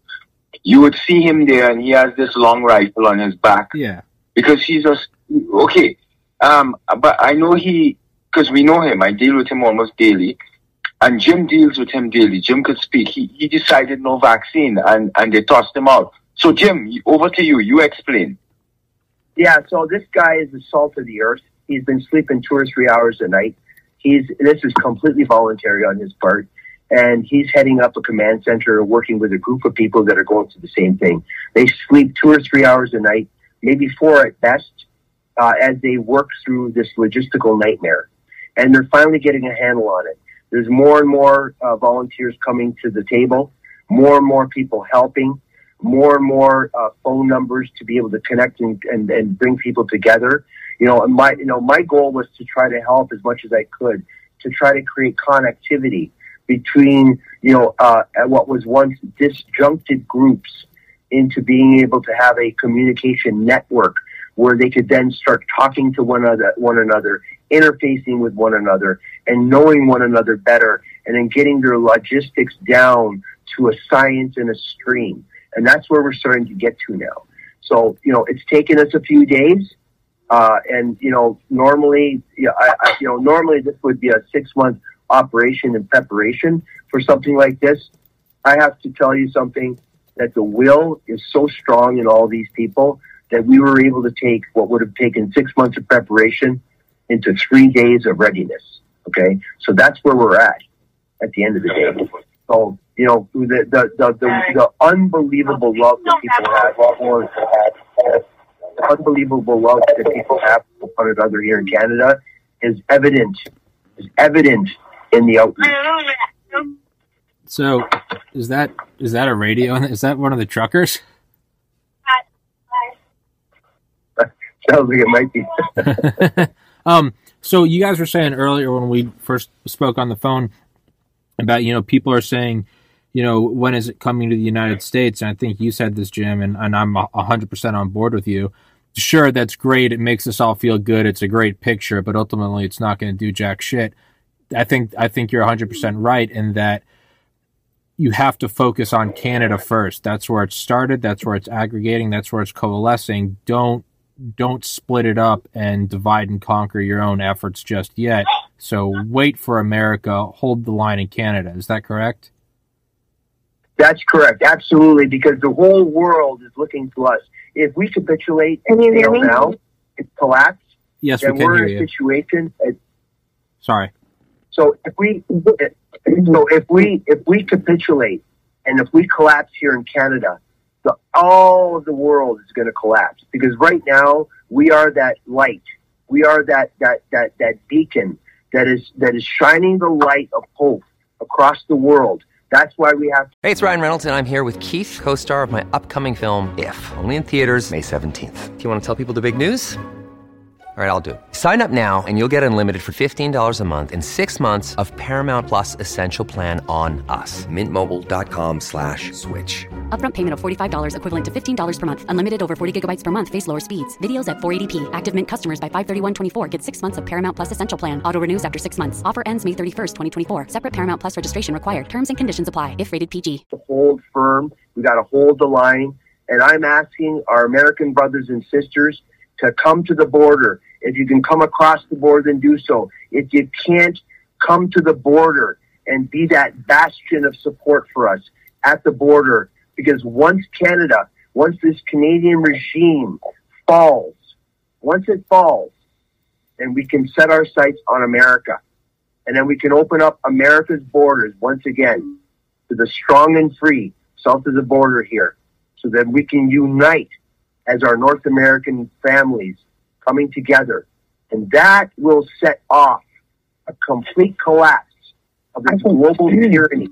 you would see him there, and he has this long rifle on his back Yeah. because he's a okay. Um, but I know he because we know him. I deal with him almost daily, and Jim deals with him daily. Jim could speak. He he decided no vaccine, and and they tossed him out. So Jim, over to you. You explain. Yeah, so this guy is the salt of the earth. He's been sleeping two or three hours a night. He's this is completely voluntary on his part, and he's heading up a command center, working with a group of people that are going through the same thing. They sleep two or three hours a night, maybe four at best, uh, as they work through this logistical nightmare, and they're finally getting a handle on it. There's more and more uh, volunteers coming to the table, more and more people helping more and more uh, phone numbers to be able to connect and, and, and bring people together. You know, my you know my goal was to try to help as much as I could to try to create connectivity between you know uh, what was once disjuncted groups into being able to have a communication network where they could then start talking to one another, one another, interfacing with one another, and knowing one another better, and then getting their logistics down to a science and a stream. And that's where we're starting to get to now. So, you know, it's taken us a few days. Uh, and, you know, normally, yeah, I, I, you know, normally this would be a six month operation and preparation for something like this. I have to tell you something that the will is so strong in all these people that we were able to take what would have taken six months of preparation into three days of readiness. Okay. So that's where we're at at the end of the day. So, you know, the, the, the, the, the unbelievable love that people have unbelievable love that people have for one another here in Canada is evident, is evident in the open. So, is that is that a radio? Is that one of the truckers? Sounds like it might be. um. So you guys were saying earlier when we first spoke on the phone about you know people are saying you know when is it coming to the United States? And I think you said this, Jim, and, and I'm hundred percent on board with you. Sure, that's great. It makes us all feel good. It's a great picture, but ultimately, it's not going to do jack shit. I think I think you're 100 percent right in that you have to focus on Canada first. That's where it started. That's where it's aggregating. That's where it's coalescing. Don't don't split it up and divide and conquer your own efforts just yet. So wait for America. Hold the line in Canada. Is that correct? That's correct. Absolutely, because the whole world is looking to us. If we capitulate and Can fail now, and collapse, Yes, then we can we're hear in a you. situation. Sorry. So if we, so if we, if we capitulate, and if we collapse here in Canada, the all of the world is going to collapse because right now we are that light. We are that that that that beacon that is that is shining the light of hope across the world. That's why we have Hey, it's Ryan Reynolds, and I'm here with Keith, co star of my upcoming film, If, only in theaters, May 17th. Do you want to tell people the big news? All right, I'll do it. Sign up now and you'll get unlimited for $15 a month in six months of Paramount Plus Essential Plan on us. Mintmobile.com slash switch. Upfront payment of $45 equivalent to $15 per month. Unlimited over 40 gigabytes per month. Face lower speeds. Videos at 480p. Active Mint customers by 531.24 get six months of Paramount Plus Essential Plan. Auto renews after six months. Offer ends May 31st, 2024. Separate Paramount Plus registration required. Terms and conditions apply if rated PG. hold firm. We got to hold the line. And I'm asking our American brothers and sisters to come to the border. If you can come across the border, then do so. If you can't, come to the border and be that bastion of support for us at the border. Because once Canada, once this Canadian regime falls, once it falls, then we can set our sights on America. And then we can open up America's borders once again to the strong and free south of the border here so that we can unite as our North American families coming together. And that will set off a complete collapse of this global tyranny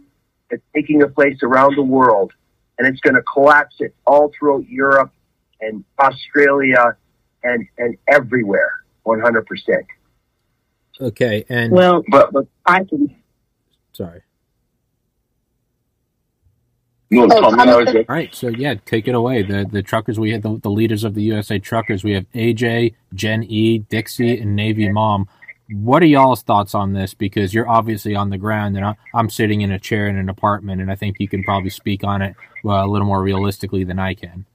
that's taking place around the world. And it's going to collapse it all throughout Europe and Australia and, and everywhere, 100%. Okay, and Well, But, but I can. sorry. No, Oh, Tommy, I was All right, so yeah, take it away. The the truckers we had the, the leaders of the USA truckers. We have AJ, Jen E, Dixie, and Navy Mom. What are y'all's thoughts on this? Because you're obviously on the ground, and I, I'm sitting in a chair in an apartment, and I think you can probably speak on it well, a little more realistically than I can.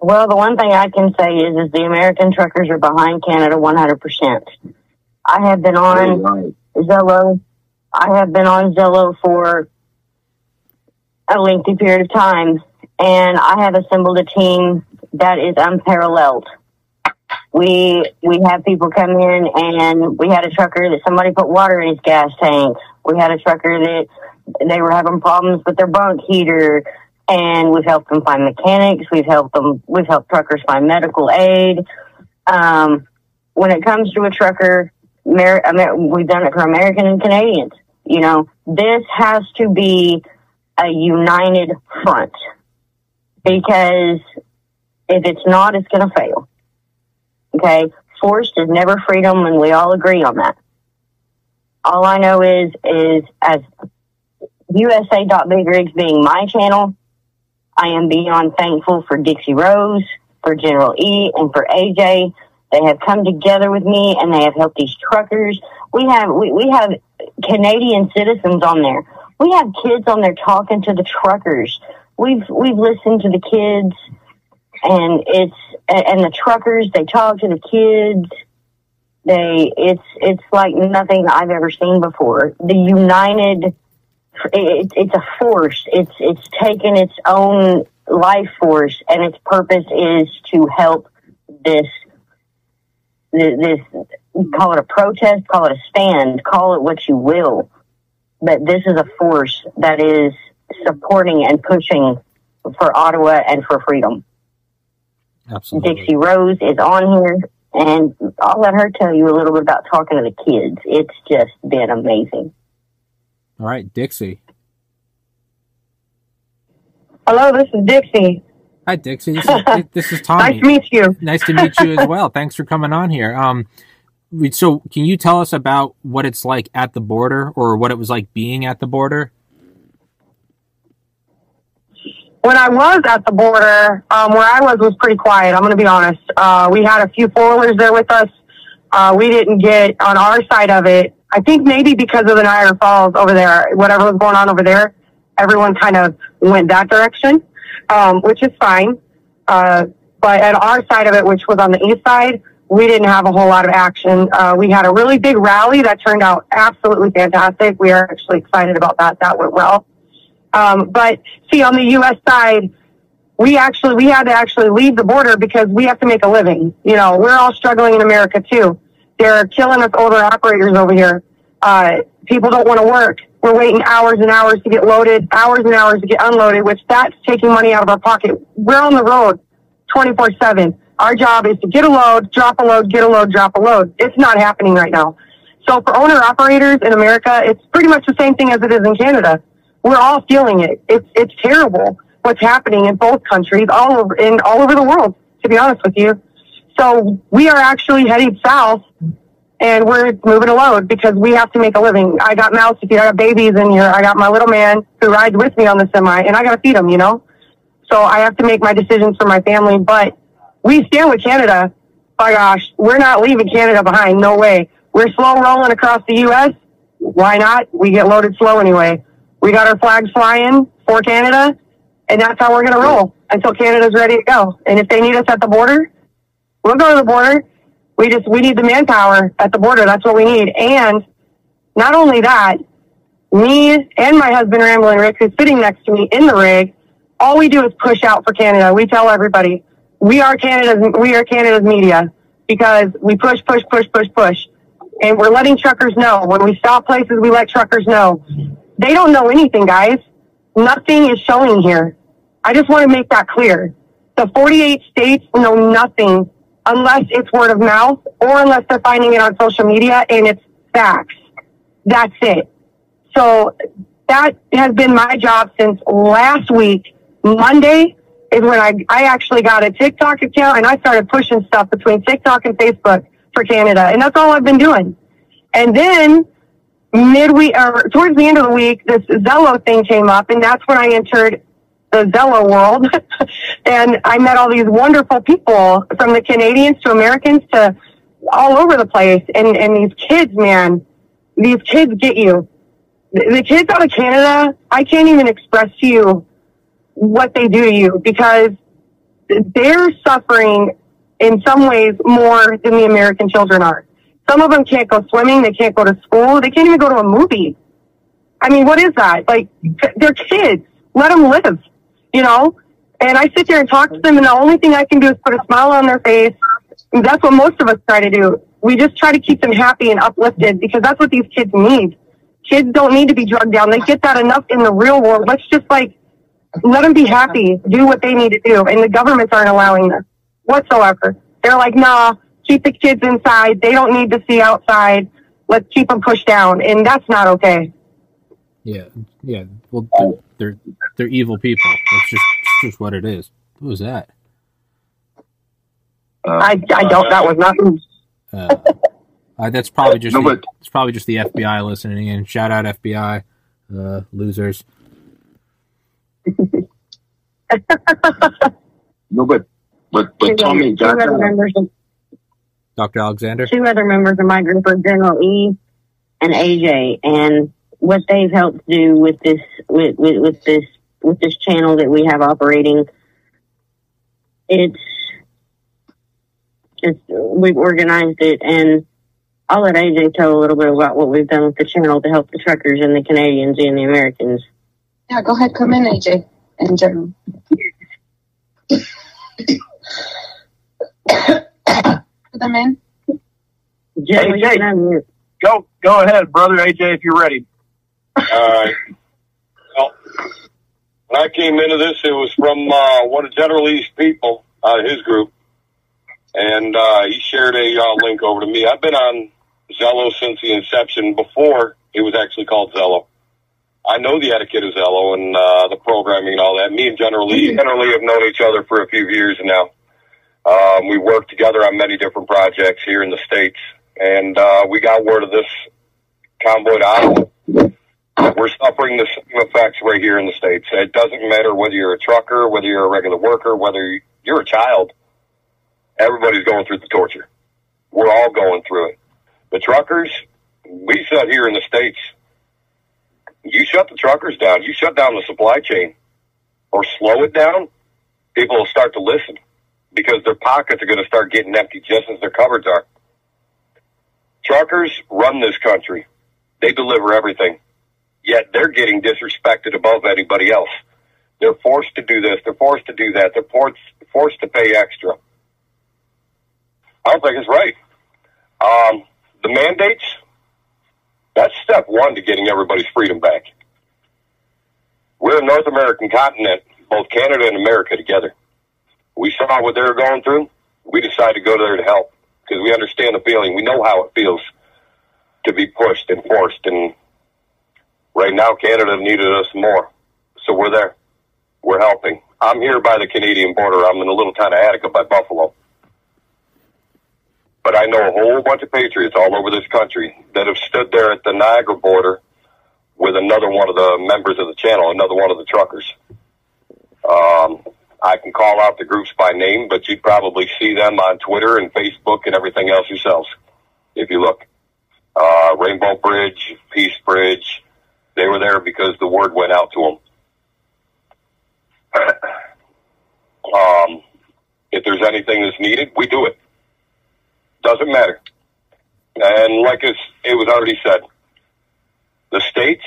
Well, the one thing I can say is, is the American truckers are behind Canada 100%. I have been on Zello. I have been on Zello for a lengthy period of time, and I have assembled a team that is unparalleled. We we have people come in, and we had a trucker that somebody put water in his gas tank. We had a trucker that they were having problems with their bunk heater, and we've helped them find mechanics. We've helped them. We've helped truckers find medical aid. Um, when it comes to a trucker, Amer- Amer- we've done it for American and Canadians. You know, this has to be a united front because if it's not, it's going to fail. Okay, forced is never freedom, and we all agree on that. All I know is, is as USA.Big Rigs being my channel, I am beyond thankful for Dixie Rose, for General E, and for AJ. They have come together with me and they have helped these truckers. We have we, we have Canadian citizens on there. We have kids on there talking to the truckers. We've we've listened to the kids and it's and the truckers they talk to the kids. They it's it's like nothing I've ever seen before. The united it, it's a force. It's it's taken its own life force, and its purpose is to help this this, this call it a protest, call it a stand, call it what you will. But this is a force that is supporting and pushing for Ottawa and for freedom. Absolutely. Dixie Rose is on here, and I'll let her tell you a little bit about talking to the kids. It's just been amazing. All right, Dixie. Hello, this is Dixie. Hi, Dixie. This is this is Tommy. Nice to meet you. Nice to meet you as well. Thanks for coming on here. Um, we- so can you tell us about what it's like at the border, or what it was like being at the border? When I was at the border, um, where I was was pretty quiet. I'm going to be honest. Uh, we had a few four-wheelers there with us. Uh, we didn't get on our side of it. I think maybe because of the Niagara Falls over there, whatever was going on over there, everyone kind of went that direction, um, which is fine. Uh, but at our side of it, which was on the east side, we didn't have a whole lot of action. Uh, we had a really big rally that turned out absolutely fantastic. We are actually excited about that. That went well. Um, but see, on the U.S. side, we actually we had to actually leave the border because we have to make a living. You know, we're all struggling in America too. They're killing us older operators over here. Uh, people don't want to work. We're waiting hours and hours to get loaded, hours and hours to get unloaded, which that's taking money out of our pocket. We're on the road 24 7. Our job is to get a load, drop a load, get a load, drop a load. It's not happening right now. So for owner operators in America, it's pretty much the same thing as it is in Canada. We're all feeling it. It's, it's terrible what's happening in both countries, all over, in all over the world, to be honest with you. So we are actually heading south and we're moving a load because we have to make a living. I got mouths to feed. I got babies in here. I got my little man who rides with me on the semi, and I got to feed him, you know? So I have to make my decisions for my family. But we stand with Canada. By gosh, we're not leaving Canada behind. No way. We're slow rolling across the U.S. Why not? We get loaded slow anyway. We got our flags flying for Canada, and that's how we're going to roll until Canada's ready to go. And if they need us at the border, we'll go to the border. We just we need the manpower at the border. That's what we need. And not only that, me and my husband Ramblin' Rick, who's sitting next to me in the rig, all we do is push out for Canada. We tell everybody we are Canada's we are Canada's media because we push, push, push, push, push, and we're letting truckers know when we stop places. We let truckers know they don't know anything, guys. Nothing is showing here. I just want to make that clear. The 48 states know nothing unless it's word of mouth or unless they're finding it on social media and it's facts. That's it. So that has been my job since last week. Monday is when I, I actually got a TikTok account and I started pushing stuff between TikTok and Facebook for Canada. And that's all I've been doing. And then midweek or towards the end of the week, this Zello thing came up and that's when I entered the Zello world. and I met all these wonderful people from the Canadians to Americans to all over the place. And, and these kids, man, these kids get you. The, kids out of Canada, I can't even express to you what they do to you because they're suffering in some ways more than the American children are. Some of them can't go swimming. They can't go to school. They can't even go to a movie. I mean, what is that? Like, they're kids. Let them live, you know? And I sit there and talk to them, and the only thing I can do is put a smile on their face. That's what most of us try to do. We just try to keep them happy and uplifted because that's what these kids need. Kids don't need to be drugged down. They get that enough in the real world. Let's just like let them be happy, do what they need to do. And the governments aren't allowing this whatsoever. They're like, nah, keep the kids inside. They don't need to see outside. Let's keep them pushed down. And that's not okay. Yeah, yeah. Well, they're they're, they're evil people. It's just it's just what it is. What was that? I, I don't. That was nothing. Uh, uh, that's probably just No, the, but- it's probably just the FBI listening in. Shout out FBI, uh, losers. No, but but but Tommy, two other members of Dr. Alexander. two other members of my group are General E and AJ, and what they've helped do with this with, with, with this with this channel that we have operating, it's it's we've organized it, and I'll let AJ tell a little bit about what we've done with the channel to help the truckers and the Canadians and the Americans. Yeah, go ahead, come in, AJ, in general. Put them in. General, you AJ. can. Go, go ahead, brother AJ, if you're ready. All right. Well, when I came into this, it was from uh, one of General Lee's people, uh, his group, and uh, he shared a uh, link over to me. I've been on Zello since the inception, before it was actually called Zello. I know the etiquette of Zello and uh, the programming and all that. Me and General Lee, General Lee have known each other for a few years now. Um, we worked together on many different projects here in the States, and uh, we got word of this convoy to Ottawa. We're suffering the same effects right here in the States. It doesn't matter whether you're a trucker, whether you're a regular worker, whether you're a child. Everybody's going through the torture. We're all going through it. The truckers, we said here in the States, you shut the truckers down, you shut down the supply chain, or slow it down, people will start to listen because their pockets are going to start getting empty just as their cupboards are. Truckers run this country. They deliver everything. Yet they're getting disrespected above anybody else. They're forced to do this. They're forced to do that. They're forced, forced to pay extra. I don't think it's right. Um, the mandates, that's step one to getting everybody's freedom back. We're a North American continent, both Canada and America together. We saw what they were going through. We decided to go there to help because we understand the feeling. We know how it feels to be pushed and forced. And right now, Canada needed us more. So we're there. We're helping. I'm here by the Canadian border. I'm in a little town of Attica by Buffalo. But I know a whole bunch of patriots all over this country that have stood there at the Niagara border with another one of the members of the channel, another one of the truckers. Um, I can call out the groups by name, but you'd probably see them on Twitter and Facebook and everything else yourselves if you look. Uh, Rainbow Bridge, Peace Bridge, they were there because the word went out to them. um, if there's anything that's needed, we do it. Doesn't matter. And like it was already said, the states,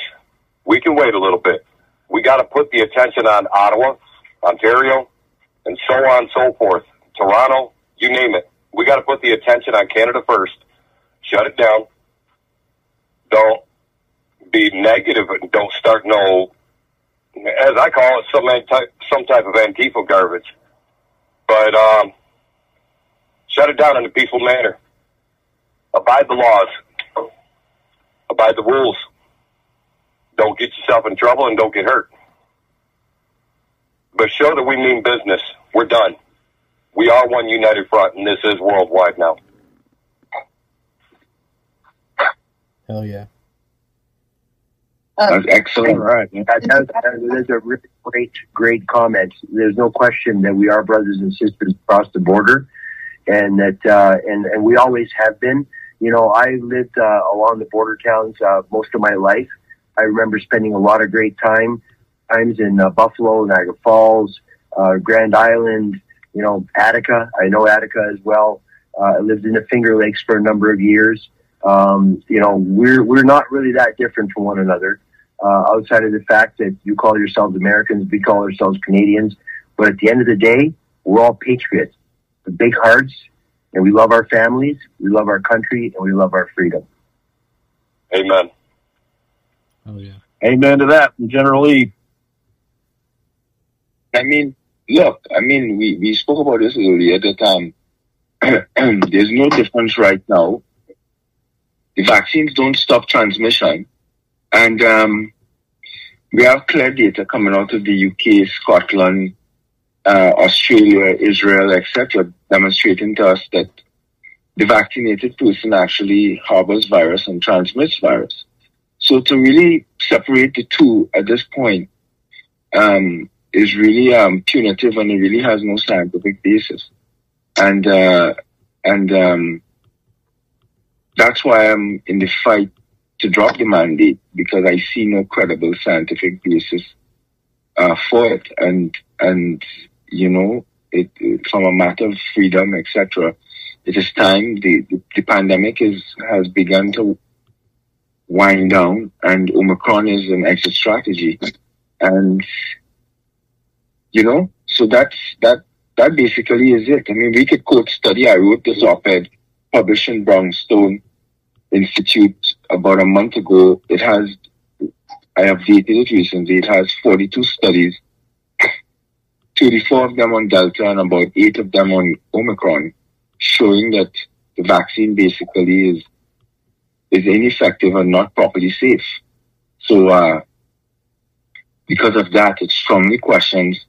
we can wait a little bit. We got to put the attention on Ottawa, Ontario, and so on and so forth Toronto, you name it. We got to put the attention on Canada first. Shut it down. Don't be negative and don't start no, as I call it, some type, some type of Antifa garbage. But um, shut it down in a peaceful manner. Abide the laws. Abide the rules. Don't get yourself in trouble and don't get hurt. But show that we mean business. We're done. We are one united front, and this is worldwide now. Hell yeah. Uh, That's excellent. All right. That, that, that is a really great, great comment. There's no question that we are brothers and sisters across the border, and that uh, and and we always have been. You know, I lived uh, along the border towns uh, most of my life. I remember spending a lot of great time times in uh, Buffalo, Niagara Falls, uh, Grand Island. You know, Attica. I know Attica as well. Uh, I lived in the Finger Lakes for a number of years. Um, you know, we're we're not really that different from one another uh, outside of the fact that you call yourselves Americans, we call ourselves Canadians. But at the end of the day, we're all patriots with big hearts, and we love our families, we love our country, and we love our freedom. Amen. Oh yeah. Amen to that, from General Lee. I mean, look, I mean, we, we spoke about this earlier that um, there's no difference right now. The vaccines don't stop transmission. And um, we have clear data coming out of the UK, Scotland, uh, Australia, Israel, etc., demonstrating to us that the vaccinated person actually harbors virus and transmits virus. So to really separate the two at this point um, is really um, punitive and it really has no scientific basis. And uh, and um, that's why I'm in the fight to drop the mandate because I see no credible scientific basis uh, for it, and and you know, it, it from a matter of freedom, etc. It is time. The, the the pandemic is has begun to wind down, and Omicron is an exit strategy, and you know, so that's that. That basically is it. I mean, we could quote study. I wrote this op-ed published in Brownstone Institute about a month ago. It has, I updated it recently. It has 42 studies, 34 of them on Delta and about eight of them on Omicron, showing that the vaccine basically is is ineffective and not properly safe. So, uh, because of that, it strongly questions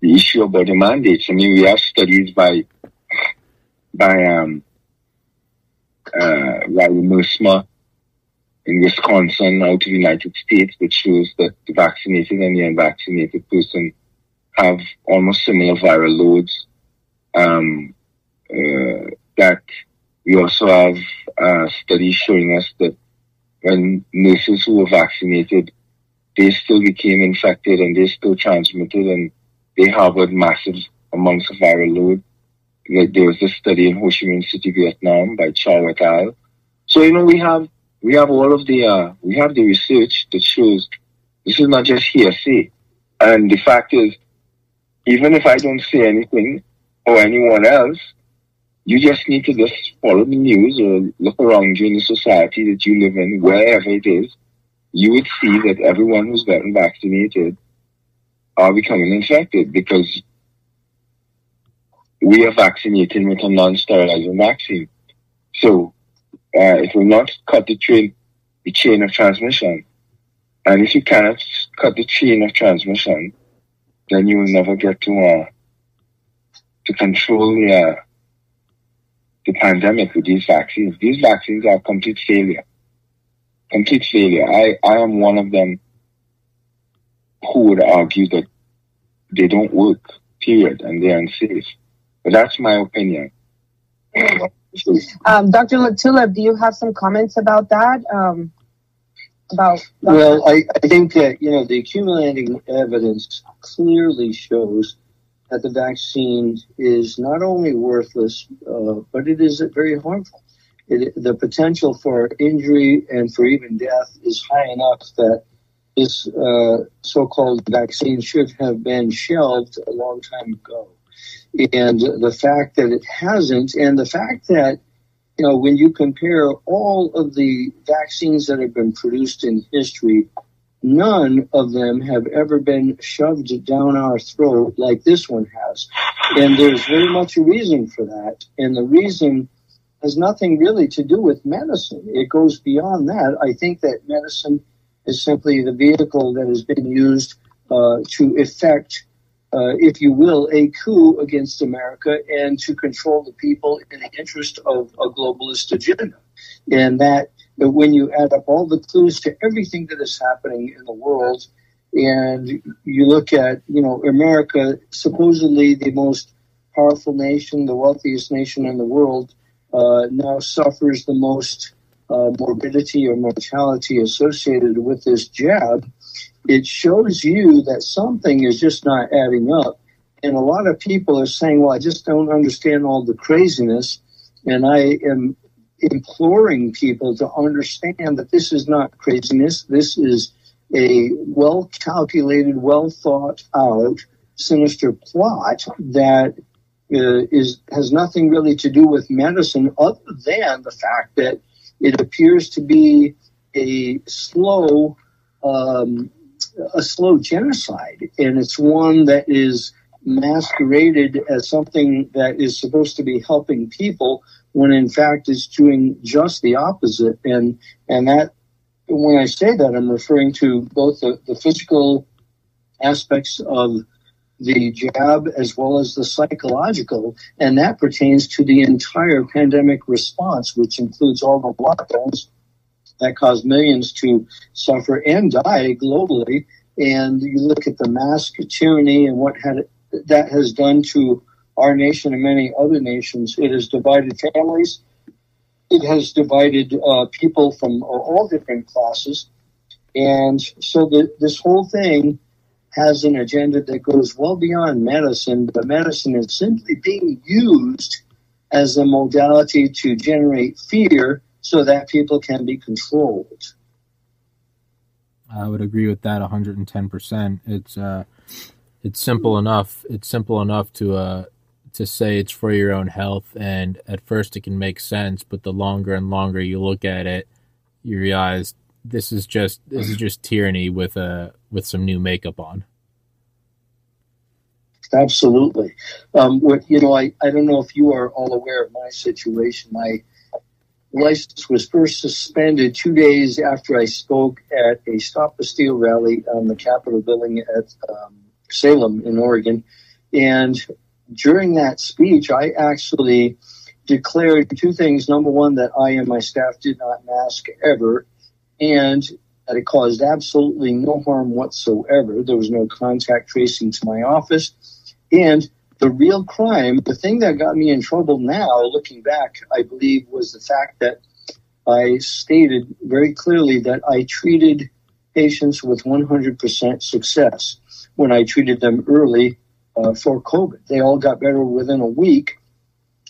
the issue about the mandates. I mean, we have studies by by um, uh, Riley in Wisconsin out of the United States, which shows that the vaccinated and the unvaccinated person have almost similar viral loads. Um, uh, that we also have uh, studies showing us that when nurses who were vaccinated, they still became infected and they still transmitted and they harbored massive amounts of viral load there was this study in Ho Chi Minh City, Vietnam by Chau et al. So, you know, we have, we have all of the, uh, we have the research that shows this is not just hearsay. And the fact is, even if I don't say anything or anyone else, you just need to just follow the news or look around you in the society that you live in, wherever it is. You would see that everyone who's gotten vaccinated are becoming infected because we are vaccinating with a non-sterilizing vaccine. So uh, it will not cut the chain, the chain of transmission. And if you cannot cut the chain of transmission, then you will never get to uh, to control the uh, the pandemic with these vaccines. These vaccines are complete failure. Complete failure. I, I am one of them who would argue that they don't work, period, and they're unsafe. But that's my opinion. Um, Dr. Latulip, do you have some comments about that? Um, about well, I, I think that you know the accumulating evidence clearly shows that the vaccine is not only worthless, uh, but it is very harmful. It, the potential for injury and for even death is high enough that this uh, so-called vaccine should have been shelved a long time ago. And the fact that it hasn't, and the fact that, you know, when you compare all of the vaccines that have been produced in history, none of them have ever been shoved down our throat like this one has. And there's very much a reason for that. And the reason has nothing really to do with medicine. It goes beyond that. I think that medicine is simply the vehicle that has been used uh, to effect, uh, if you will, a coup against America and to control the people in the interest of a globalist agenda. And that when you add up all the clues to everything that is happening in the world, and you look at, you know, America, supposedly the most powerful nation, the wealthiest nation in the world, uh, now suffers the most uh, morbidity or mortality associated with this jab, it shows you that something is just not adding up. And a lot of people are saying, well, I just don't understand all the craziness. And I am imploring people to understand that this is not craziness. This is a well calculated, well thought out, sinister plot that uh, is has nothing really to do with medicine other than the fact that it appears to be a slow um, a slow genocide and it's one that is masqueraded as something that is supposed to be helping people when in fact it's doing just the opposite. And and that when I say that I'm referring to both the, the physical aspects of the jab as well as the psychological, and that pertains to the entire pandemic response, which includes all the lockdowns that caused millions to suffer and die globally. And you look at the mask tyranny and what had, that has done to our nation and many other nations. It has divided families. It has divided uh, people from all different classes. And so the, this whole thing has an agenda that goes well beyond medicine, but medicine is simply being used as a modality to generate fear so that people can be controlled. I would agree with that 110%. It's uh it's simple enough. It's simple enough to uh to say it's for your own health and at first it can make sense, but the longer and longer you look at it, you realize this is just this is just tyranny with a with some new makeup on. Absolutely. Um, what you know, I, I don't know if you are all aware of my situation. My license was first suspended two days after I spoke at a Stop the Steal rally on the Capitol building at um, Salem in Oregon, and during that speech, I actually declared two things. Number one, that I and my staff did not mask ever, and that it caused absolutely no harm whatsoever. There was no contact tracing to my office. And the real crime, the thing that got me in trouble now, looking back, I believe, was the fact that I stated very clearly that I treated patients with 100% success when I treated them early uh, for COVID. They all got better within a week.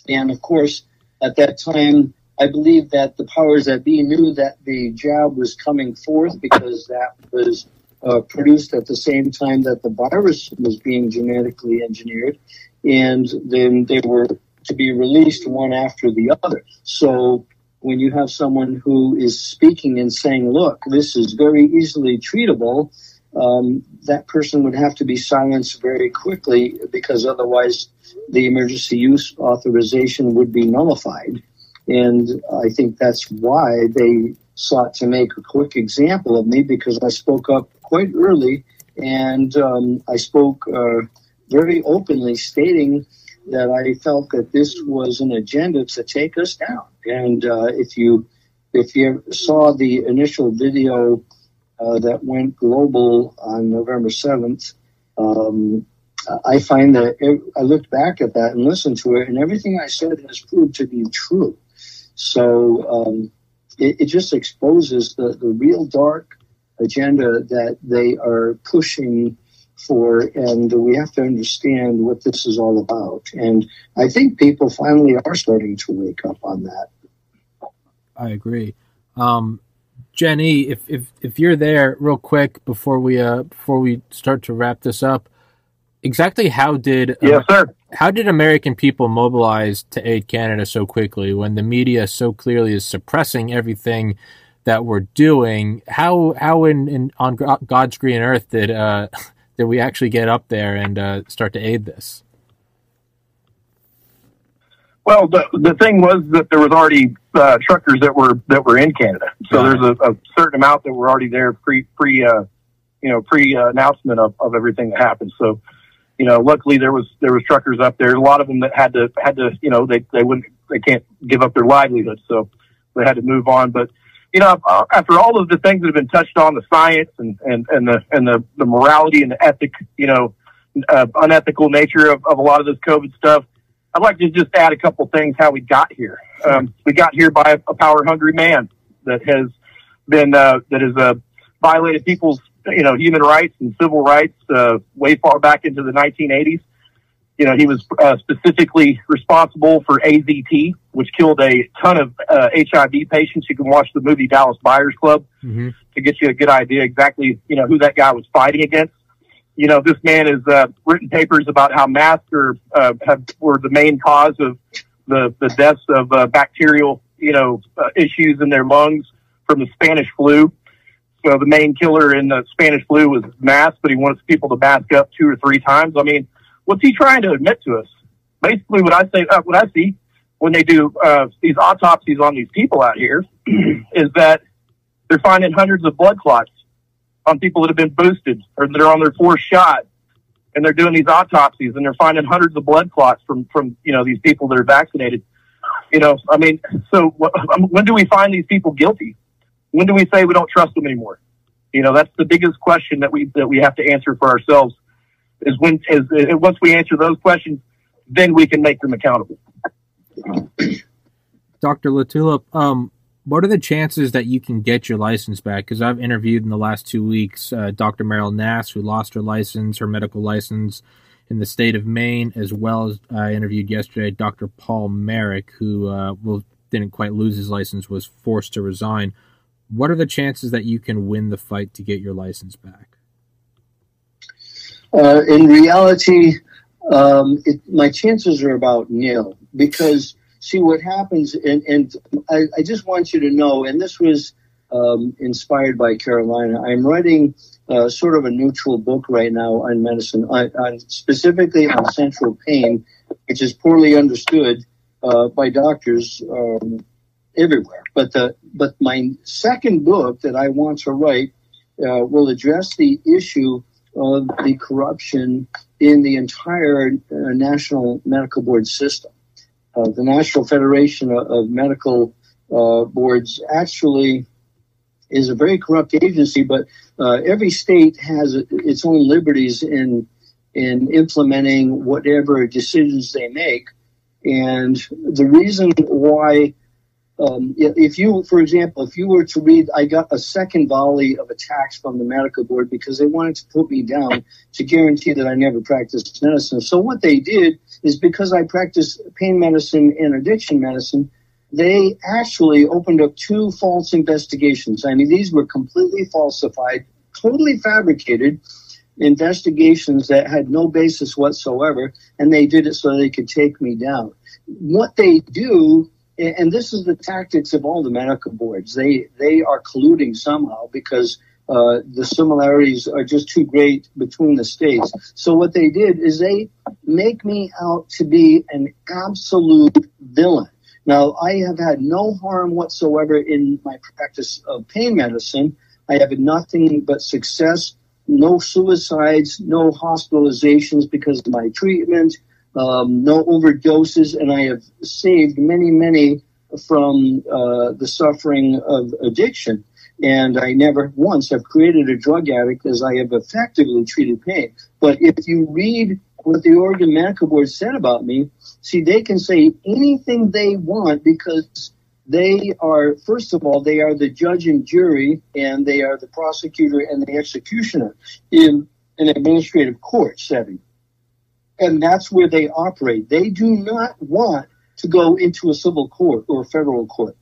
And of course, at that time, I believe that the powers that be knew that the jab was coming forth because that was uh, produced at the same time that the virus was being genetically engineered, and then they were to be released one after the other. So when you have someone who is speaking and saying, look, this is very easily treatable, um, that person would have to be silenced very quickly because otherwise the emergency use authorization would be nullified. And I think that's why they sought to make a quick example of me because I spoke up quite early and um, I spoke uh, very openly, stating that I felt that this was an agenda to take us down. And uh, if you if you saw the initial video uh, that went global on November seventh, um, I find that it, I looked back at that and listened to it, and everything I said has proved to be true. So um, it, it, just exposes the, the real dark agenda that they are pushing for, and we have to understand what this is all about. And I think people finally are starting to wake up on that. I agree. Um, Jenny, if, if if you're there, real quick before we uh before we start to wrap this up, exactly how did uh, yes, sir. how did American people mobilize to aid Canada so quickly when the media so clearly is suppressing everything that we're doing? How how in, in on God's green earth did uh, did we actually get up there and uh, start to aid this? Well, the the thing was that there was already uh, truckers that were that were in Canada, so there's a, a, certain amount that were already there pre pre uh, you know pre announcement of, of everything that happened. So, you know, luckily there was there was truckers up there. A lot of them that had to had to you know they they wouldn't they can't give up their livelihood, so they had to move on. But you know, after all of the things that have been touched on, the science and and and the and the the morality and the ethic, you know, uh, unethical nature of, of a lot of this COVID stuff I'd like to just add a couple things how we got here. Um, we got here by a, power hungry man that has been uh, that has uh, violated people's you know human rights and civil rights uh, way far back into the 1980s. You know, he was uh, specifically responsible for AZT, which killed a ton of uh, HIV patients. You can watch the movie Dallas Buyers Club mm-hmm. to get you a good idea exactly you know who that guy was fighting against you know, this man has uh, written papers about how masks are, uh, have, were the main cause of the, the deaths of uh, bacterial, you know, uh, issues in their lungs from the Spanish flu. So the main killer in the Spanish flu was masks, but he wants people to mask up two or three times. I mean, what's he trying to admit to us? Basically, what I say, uh, what I see when they do uh, these autopsies on these people out here is that they're finding hundreds of blood clots on people that have been boosted or that are on their fourth shot. And they're doing these autopsies and they're finding hundreds of blood clots from from you know these people that are vaccinated. You know i mean so um, when do we find these people guilty? When do we say we don't trust them anymore? You know that's the biggest question that we that we have to answer for ourselves is when is, is once we answer those questions then we can make them accountable dr LaTulippe um what are the chances that you can get your license back? Because I've interviewed in the last two weeks uh, Dr. Meryl Nass, who lost her license, her medical license in the state of Maine, as well as I interviewed yesterday Dr. Paul Marik, who uh, will, didn't quite lose his license, was forced to resign. What are the chances that you can win the fight to get your license back? Uh, in reality, um, it, my chances are about nil because see what happens. And, and I, I, just want you to know, and this was um, inspired by Carolina. I'm writing uh, sort of a neutral book right now on medicine, on, on specifically on central pain, which is poorly understood uh, by doctors um, everywhere. But the but my second book that I want to write uh, will address the issue of the corruption in the entire uh, national medical board system uh, the National Federation of, of Medical uh, Boards actually is a very corrupt agency, but uh, every state has its own liberties in in implementing whatever decisions they make. And the reason why um, if you, for example, if you were to read, I got a second volley of attacks from the medical board because they wanted to put me down to guarantee that I never practiced medicine. So what they did is because I practice pain medicine and addiction medicine, they actually opened up two false investigations. I mean, these were completely falsified, totally fabricated investigations that had no basis whatsoever, and they did it so they could take me down. What they do and this is the tactics of all the medical boards. They they are colluding somehow because uh, the similarities are just too great between the states. So what they did is they make me out to be an absolute villain. Now I have had no harm whatsoever in my practice of pain medicine. I have nothing but success, no suicides, no hospitalizations because of my treatment um, no overdoses, and I have saved many, many from uh, the suffering of addiction. And I never once have created a drug addict as I have effectively treated pain. But if you read what the Oregon Medical Board said about me, see, they can say anything they want because they are, first of all, they are the judge and jury, and they are the prosecutor and the executioner in an administrative court setting and that's where they operate. They do not want to go into a civil court or a federal court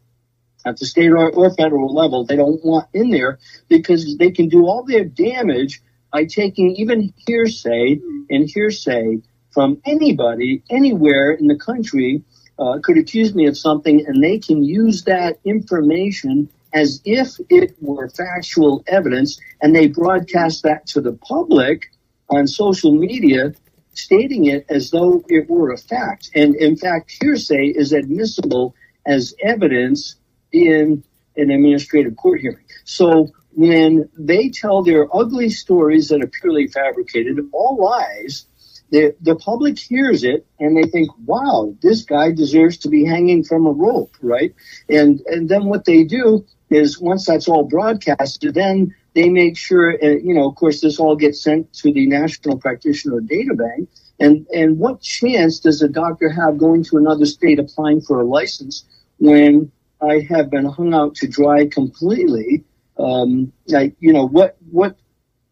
at the state or, or federal level. They don't want in there because they can do all their damage by taking even hearsay and hearsay from anybody, anywhere in the country, uh, could accuse me of something, and they can use that information as if it were factual evidence, and they broadcast that to the public on social media, stating it as though it were a fact. And in fact, hearsay is admissible as evidence in an administrative court hearing. So when they tell their ugly stories that are purely fabricated, all lies, the, the public hears it and they think, wow, this guy deserves to be hanging from a rope, right? And, and then what they do is once that's all broadcasted, then they make sure, uh, you know, of course, this all gets sent to the National Practitioner Data Bank. And, and what chance does a doctor have going to another state applying for a license when I have been hung out to dry completely? Um, like, you know, what, what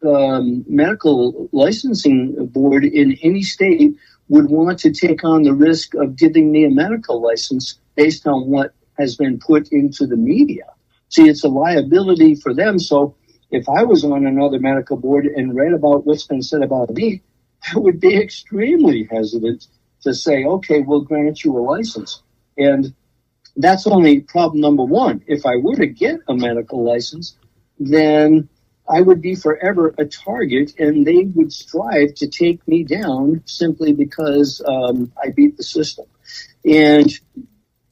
um, medical licensing board in any state would want to take on the risk of giving me a medical license based on what has been put into the media. See, it's a liability for them. So if I was on another medical board and read about what's been said about me, I would be extremely hesitant to say, okay, we'll grant you a license. And that's only problem number one. If I were to get a medical license, then I would be forever a target and they would strive to take me down simply because um, I beat the system. And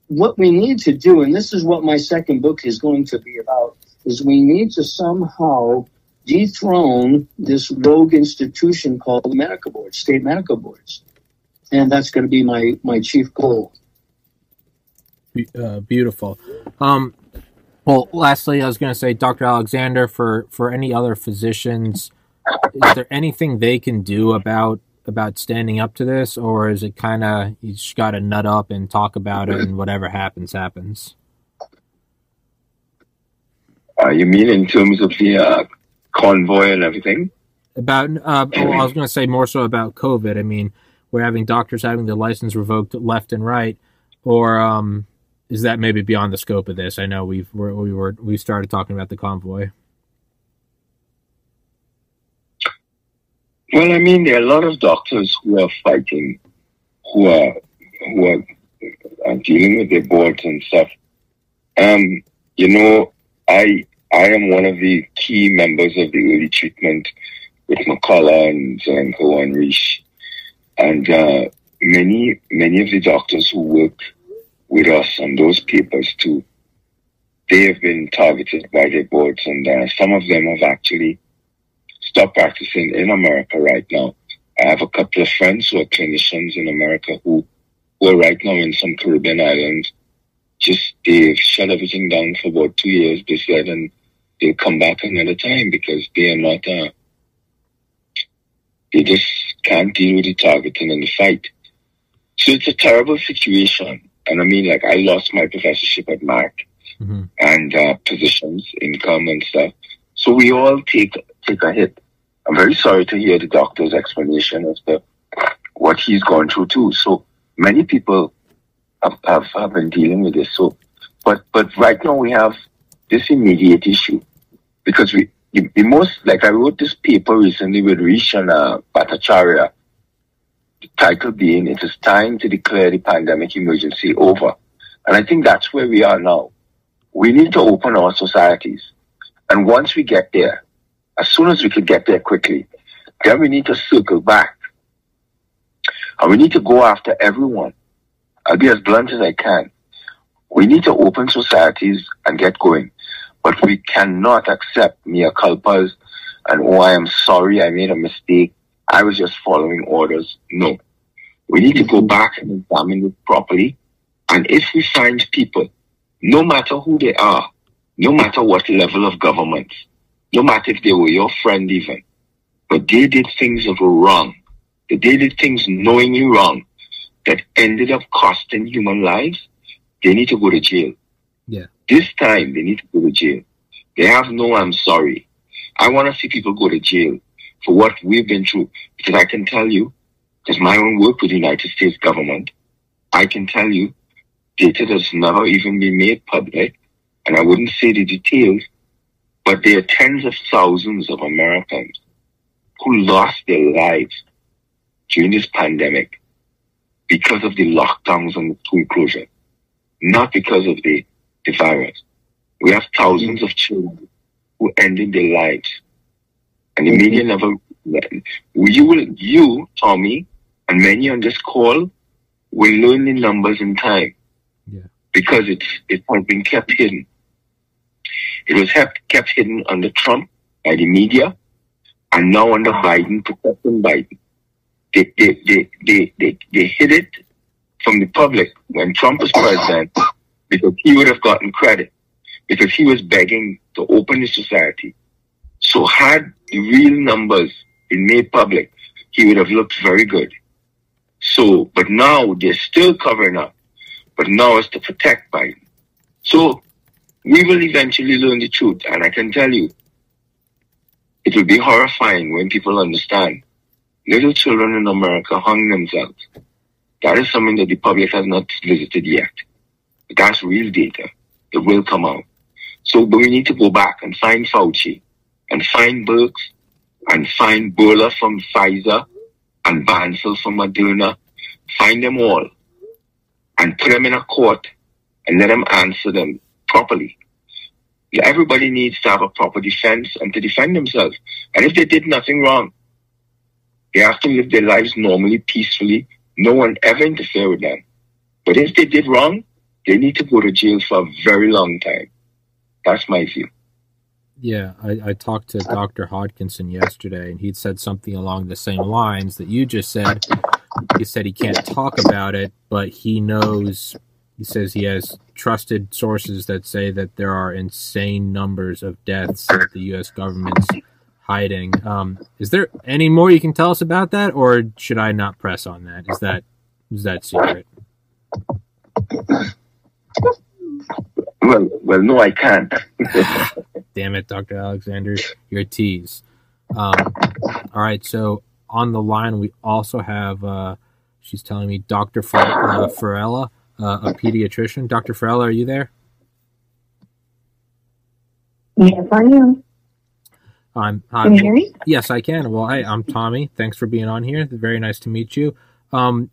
what we need to do, and this is what my second book is going to be about, is we need to somehow dethrone this rogue institution called the medical board, state medical boards. And that's going to be my, my chief goal. Uh, beautiful. Um, well, lastly, I was going to say, Dr. Alexander, for, for any other physicians, is there anything they can do about about standing up to this, or is it kind of you just got to nut up and talk about it, and whatever happens, happens? Uh, you mean in terms of the uh, convoy and everything? About, uh, well, I was going to say more so about COVID. I mean, we're having doctors having their license revoked left and right, or um, is that maybe beyond the scope of this? I know we've we're, we were we started talking about the convoy. Well, I mean, there are a lot of doctors who are fighting, who are who are, are dealing with their boards and stuff. Um, you know, I I am one of the key members of the early treatment with McCullough and Zelenko and Risch. And uh, many many of the doctors who work with us on those papers too, they have been targeted by their boards, and uh, some of them have actually stopped practicing in America right now. I have a couple of friends who are clinicians in America who, who are right now in some Caribbean islands. Just they've shut everything down for about two years, they said, and they'll come back another time because they are not, uh, they just can't deal with the targeting and the fight. So it's a terrible situation. And I mean, like, I lost my professorship at Mac mm-hmm. and uh, positions, income, and stuff. So we all take take a hit. I'm very sorry to hear the doctor's explanation as to what he's gone through too. So many people have, have, have been dealing with this. So, but but right now we have this immediate issue because we the, the most like I wrote this paper recently with Rishana uh, Bhattacharya. The title being "It is time to declare the pandemic emergency over," and I think that's where we are now. We need to open our societies, and once we get there, as soon as we can get there quickly, then we need to circle back. And we need to go after everyone. I'll be as blunt as I can. We need to open societies and get going. But we cannot accept mea culpas and, oh, I am sorry, I made a mistake. I was just following orders. No. We need to go back and examine it properly. And if we find people, no matter who they are, no matter what level of government, no matter if they were your friend even, but they did things that were wrong. They did things knowingly wrong that ended up costing human lives. They need to go to jail. Yeah. This time they need to go to jail. They have no I'm sorry. I want to see people go to jail for what we've been through. Because I can tell you, because my own work with the United States government, I can tell you data that's never even been made public, and I wouldn't say the details, but there are tens of thousands of Americans who lost their lives during this pandemic because of the lockdowns and the school closure, not because of the, the virus. We have thousands of children who ended their lives. And the mm-hmm. media never, you will, you, Tommy, and many on this call will learn the numbers in time. Yeah. Because it's, it has been kept hidden. It was kept, kept hidden under Trump by the media and now under Biden, protecting Biden. They, they, they, they, they, they hid it from the public when Trump was president because he would have gotten credit because he was begging to open his society. So had the real numbers been made public, he would have looked very good. So, but now they're still covering up, but now it's to protect Biden. So we will eventually learn the truth. And I can tell you, it will be horrifying when people understand little children in America hung themselves. That is something that the public has not visited yet. That's real data. It will come out. So, but we need to go back and find Fauci and find Birx and find Bourla from Pfizer and Bancel from Moderna. Find them all and put them in a court and let them answer them properly. Everybody needs to have a proper defense and to defend themselves. And if they did nothing wrong, they have to live their lives normally, peacefully. No one ever interfere with them. But if they did wrong, they need to go to jail for a very long time. That's my view. Yeah, I, I talked to Dr. Hodkinson yesterday, and he'd said something along the same lines that you just said. He said he can't talk about it, but he knows he says he has trusted sources that say that there are insane numbers of deaths that the U.S. government's hiding. Um, is there any more you can tell us about that, or should I not press on that? Is that is that secret? Well, well, no, I can't. Damn it, Doctor Alexander, you're a tease. Um, all right, so on the line we also have. Uh, she's telling me Doctor uh, Farella uh, a pediatrician. Dr. Farrell, are you there? Yes, I am. I'm, I'm, can you hear me? Yes, I can. Well, hi, I'm Tommy. Thanks for being on here. Very nice to meet you. Um,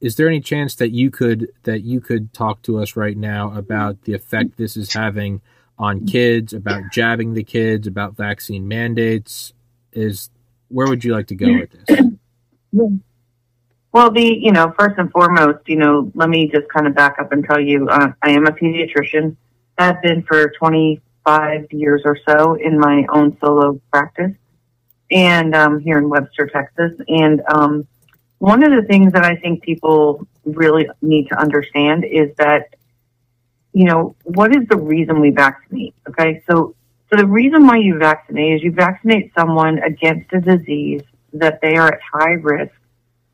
is there any chance that you could that you could talk to us right now about the effect this is having on kids, about jabbing the kids, about vaccine mandates? Is where would you like to go with this? Well, the you know first and foremost, you know, let me just kind of back up and tell you, uh, I am a pediatrician. I've been for 25 years or so in my own solo practice, and um, here in Webster, Texas. And um, one of the things that I think people really need to understand is that, you know, what is the reason we vaccinate? Okay, so so the reason why you vaccinate is you vaccinate someone against a disease that they are at high risk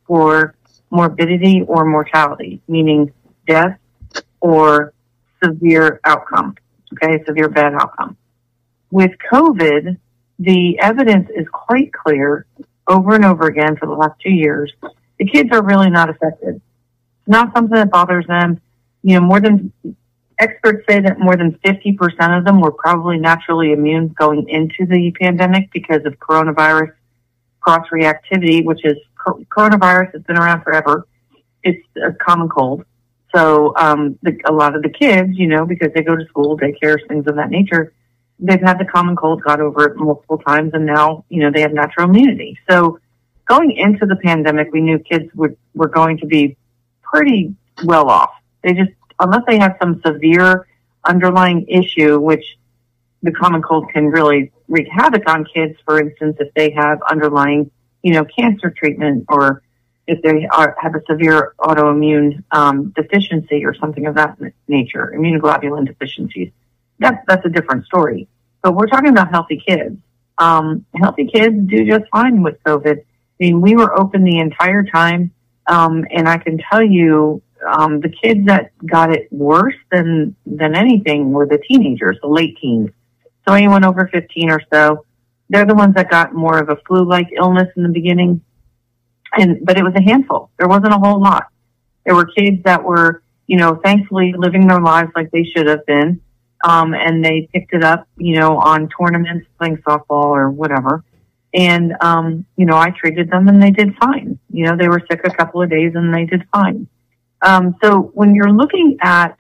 for morbidity or mortality, meaning death or severe outcome. Okay, severe bad outcome. With COVID, the evidence is quite clear over and over again for the last two years. The kids are really not affected. It's not something that bothers them. You know, more than experts say that more than 50% of them were probably naturally immune going into the pandemic because of coronavirus cross reactivity, which is coronavirus has been around forever. It's a common cold. So um, the, a lot of the kids, you know, because they go to school, daycares, things of that nature, they've had the common cold, got over it multiple times, and now, you know, they have natural immunity. So going into the pandemic, we knew kids would, were going to be pretty well off. They just, unless they have some severe underlying issue, which the common cold can really wreak havoc on kids, for instance, if they have underlying you know, cancer treatment or if they are, have a severe autoimmune um, deficiency or something of that nature, immunoglobulin deficiencies. That's that's a different story. But we're talking about healthy kids. Um, healthy kids do just fine with COVID. I mean, we were open the entire time, um, and I can tell you, um, the kids that got it worse than than anything were the teenagers, the late teens. So anyone over 15 or so, they're the ones that got more of a flu-like illness in the beginning. And, but it was a handful. There wasn't a whole lot. There were kids that were, you know, thankfully living their lives like they should have been. Um, and they picked it up, you know, on tournaments, playing softball or whatever. And, um, you know, I treated them and they did fine. You know, they were sick a couple of days and they did fine. Um, so when you're looking at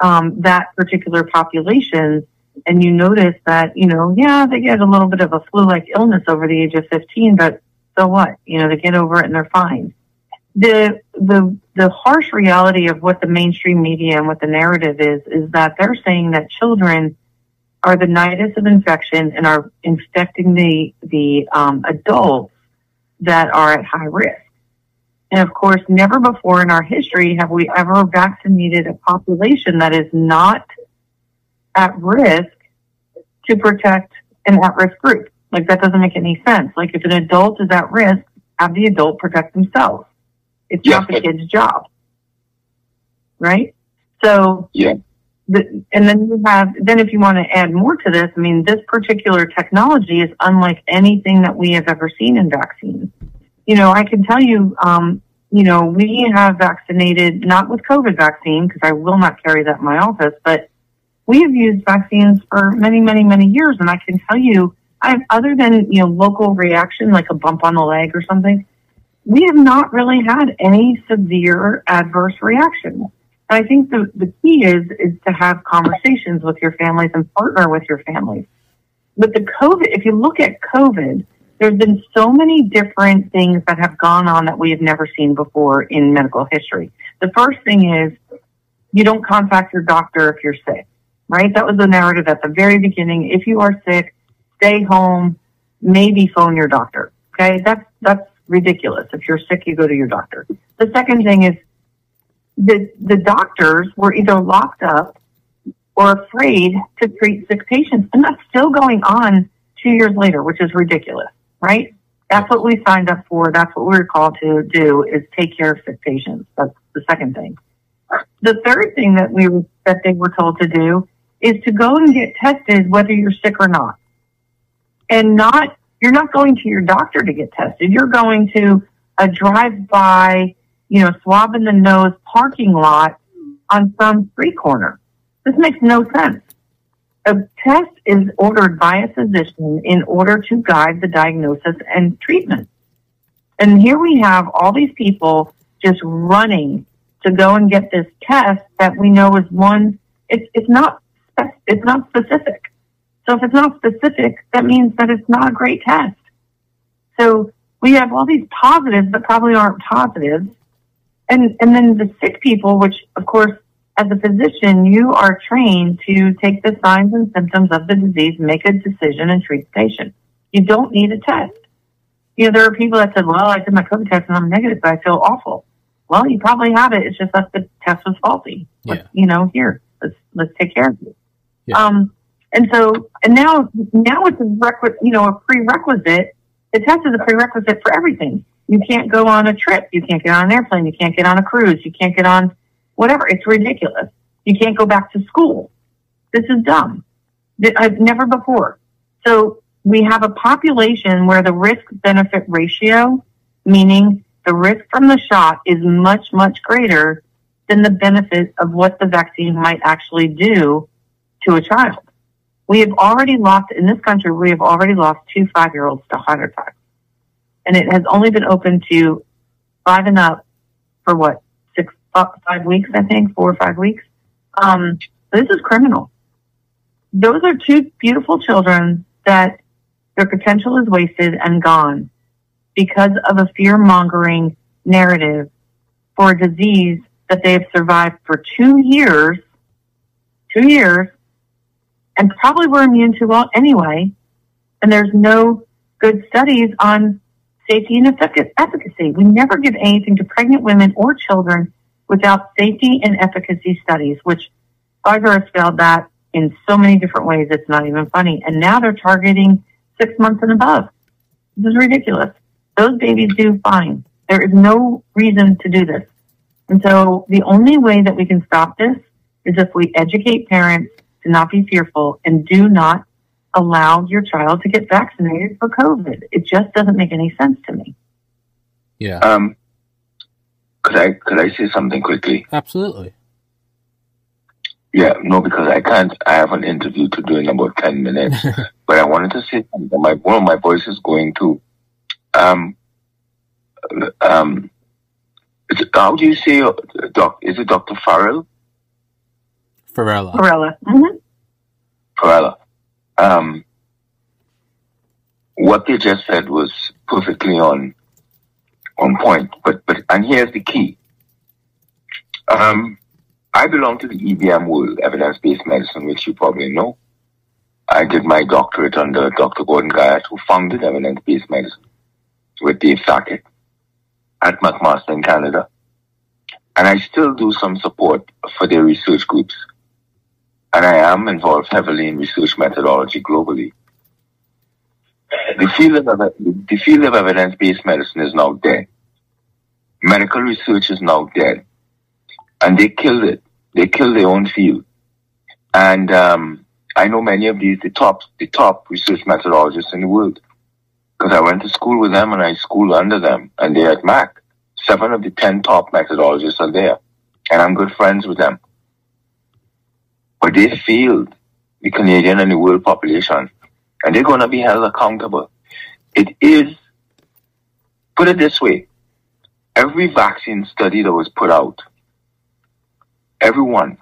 um, that particular population and you notice that, you know, yeah, they get a little bit of a flu-like illness over the age of 15, but so what? You know, they get over it and they're fine. The, the, the harsh reality of what the mainstream media and what the narrative is, is that they're saying that children are the nidus of infection and are infecting the, the, um, adults that are at high risk. And of course, never before in our history have we ever vaccinated a population that is not at risk to protect an at-risk group. Like that doesn't make any sense. Like if an adult is at risk, have the adult protect themselves. It's Yes, not the kid's job. Right? So Yeah. the, and then you have, then if you want to add more to this, I mean, this particular technology is unlike anything that we have ever seen in vaccines. You know, I can tell you, um, you know, we have vaccinated, not with COVID vaccine, because I will not carry that in my office, but we have used vaccines for many, many, many years. And I can tell you, I've, other than, you know, local reaction, like a bump on the leg or something, we have not really had any severe adverse reactions. And I think the, the key is, is to have conversations with your families and partner with your families. But the COVID, if you look at COVID, there's been so many different things that have gone on that we have never seen before in medical history. The first thing is you don't contact your doctor if you're sick, right? That was the narrative at the very beginning. If you are sick, stay home, maybe phone your doctor. Okay. That's, that's ridiculous. If you're sick, you go to your doctor. The second thing is the, the doctors were either locked up or afraid to treat sick patients. And that's still going on two years later, which is ridiculous, right? That's what we signed up for. That's what we were called to do is take care of sick patients. That's the second thing. The third thing that we that they were told to do is to go and get tested whether you're sick or not. And not, you're not going to your doctor to get tested. You're going to a drive-by, you know, swab in the nose parking lot on some street corner. This makes no sense. A test is ordered by a physician in order to guide the diagnosis and treatment. And here we have all these people just running to go and get this test that we know is one, it's, it's not, it's not specific. So if it's not specific, that means that it's not a great test. So we have all these positives that probably aren't positives. And, and then the sick people, which of course, as a physician, you are trained to take the signs and symptoms of the disease, make a decision and treat the patient. You don't need a test. You know, there are people that said, well, I did my COVID test and I'm negative, but I feel awful. Well, you probably have it. It's just that the test was faulty. Let's, You know, here, let's, let's take care of you. Um, and so, and now, now it's a requ- you know, a prerequisite. The test is a prerequisite for everything. You can't go on a trip. You can't get on an airplane. You can't get on a cruise. You can't get on whatever. It's ridiculous. You can't go back to school. This is dumb. I've uh, never before. So we have a population where the risk benefit ratio, meaning the risk from the shot is much, much greater than the benefit of what the vaccine might actually do to a child. We have already lost, in this country, we have already lost two five year olds to heart attacks. And it has only been open to five and up for what, six, five weeks, I think, four or five weeks. Um, this is criminal. Those are two beautiful children that their potential is wasted and gone because of a fear mongering narrative for a disease that they have survived for two years, two years, and probably were immune to well anyway. And there's no good studies on safety and efficacy. We never give anything to pregnant women or children without safety and efficacy studies, which Pfizer has failed that in so many different ways. It's not even funny. And now they're targeting six months and above. This is ridiculous. Those babies do fine. There is no reason to do this. And so the only way that we can stop this is if we educate parents to not be fearful and do not allow your child to get vaccinated for COVID. It just doesn't make any sense to me. Yeah. Um, could I could I say something quickly? Absolutely. Yeah, no, because I can't. I have an interview to do in about ten minutes. but I wanted to say that my one of my voices going to, um, um, how do you say, uh, doc? Is it Doctor Farrell? Farella. Farella. Mm-hmm. Farella. Um, what they just said was perfectly on on point. But but and here's the key. Um, I belong to the EBM world, evidence-based medicine, which you probably know. I did my doctorate under Dr. Gordon Guyatt, who founded evidence-based medicine with Dave Sackett at McMaster in Canada. And I still do some support for their research groups. And I am involved heavily in research methodology globally. The field of, the field of evidence-based medicine is now dead. Medical research is now dead. And they killed it. They killed their own field. And um, I know many of these, the top, the top research methodologists in the world. Because I went to school with them and I schooled under them. And they're at MAC. Seven of the ten top methodologists are there. And I'm good friends with them. But they failed the Canadian and the world population. And they're going to be held accountable. It is, put it this way, every vaccine study that was put out, everyone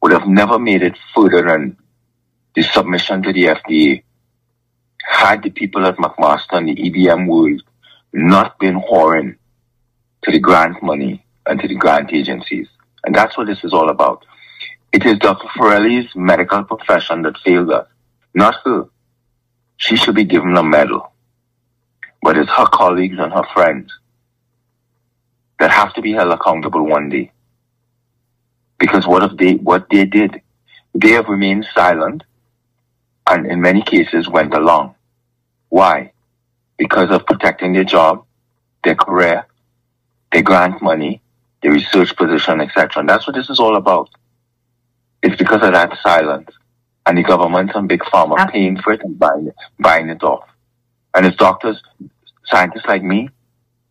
would have never made it further than the submission to the FDA had the people at McMaster and the EBM world not been whoring to the grant money and to the grant agencies. And that's what this is all about. It is Dr. Farelli's medical profession that failed us, not her. She should be given a medal. But it's her colleagues and her friends that have to be held accountable one day. Because what if they what they did? They have remained silent and in many cases went along. Why? Because of protecting their job, their career, their grant money, their research position, etc. And that's what this is all about. It's because of that silence. And the government and big pharma ah. paying for it and buying it, buying it off. And it's doctors, scientists like me,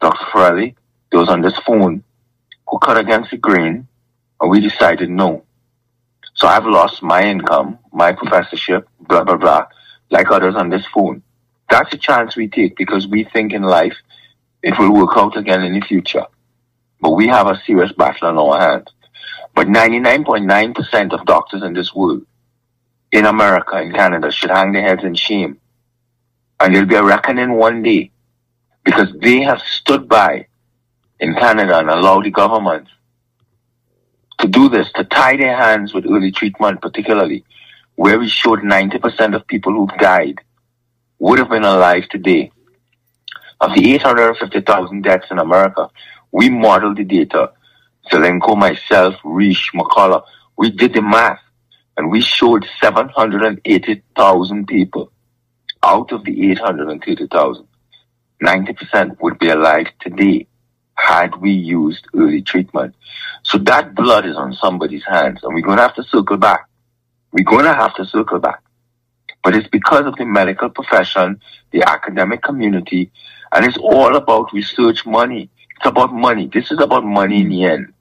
Dr. Farelli, those on this phone, who cut against the grain, and we decided no. So I've lost my income, my professorship, blah, blah, blah, like others on this phone. That's a chance we take because we think in life it will work out again in the future. But we have a serious battle on our hands. But 99.9% of doctors in this world, in America, in Canada, should hang their heads in shame. And there'll be a reckoning one day because they have stood by in Canada and allowed the government to do this, to tie their hands with early treatment, particularly where we showed 90% of people who've died would have been alive today. Of the 850,000 deaths in America, we modeled the data. Zelenko, myself, Risch, McCullough, we did the math and we showed 780,000 people out of the 830,000. 90% would be alive today had we used early treatment. So that blood is on somebody's hands and we're going to have to circle back. We're going to have to circle back. But it's because of the medical profession, the academic community, and it's all about research money. It's about money. This is about money in the end.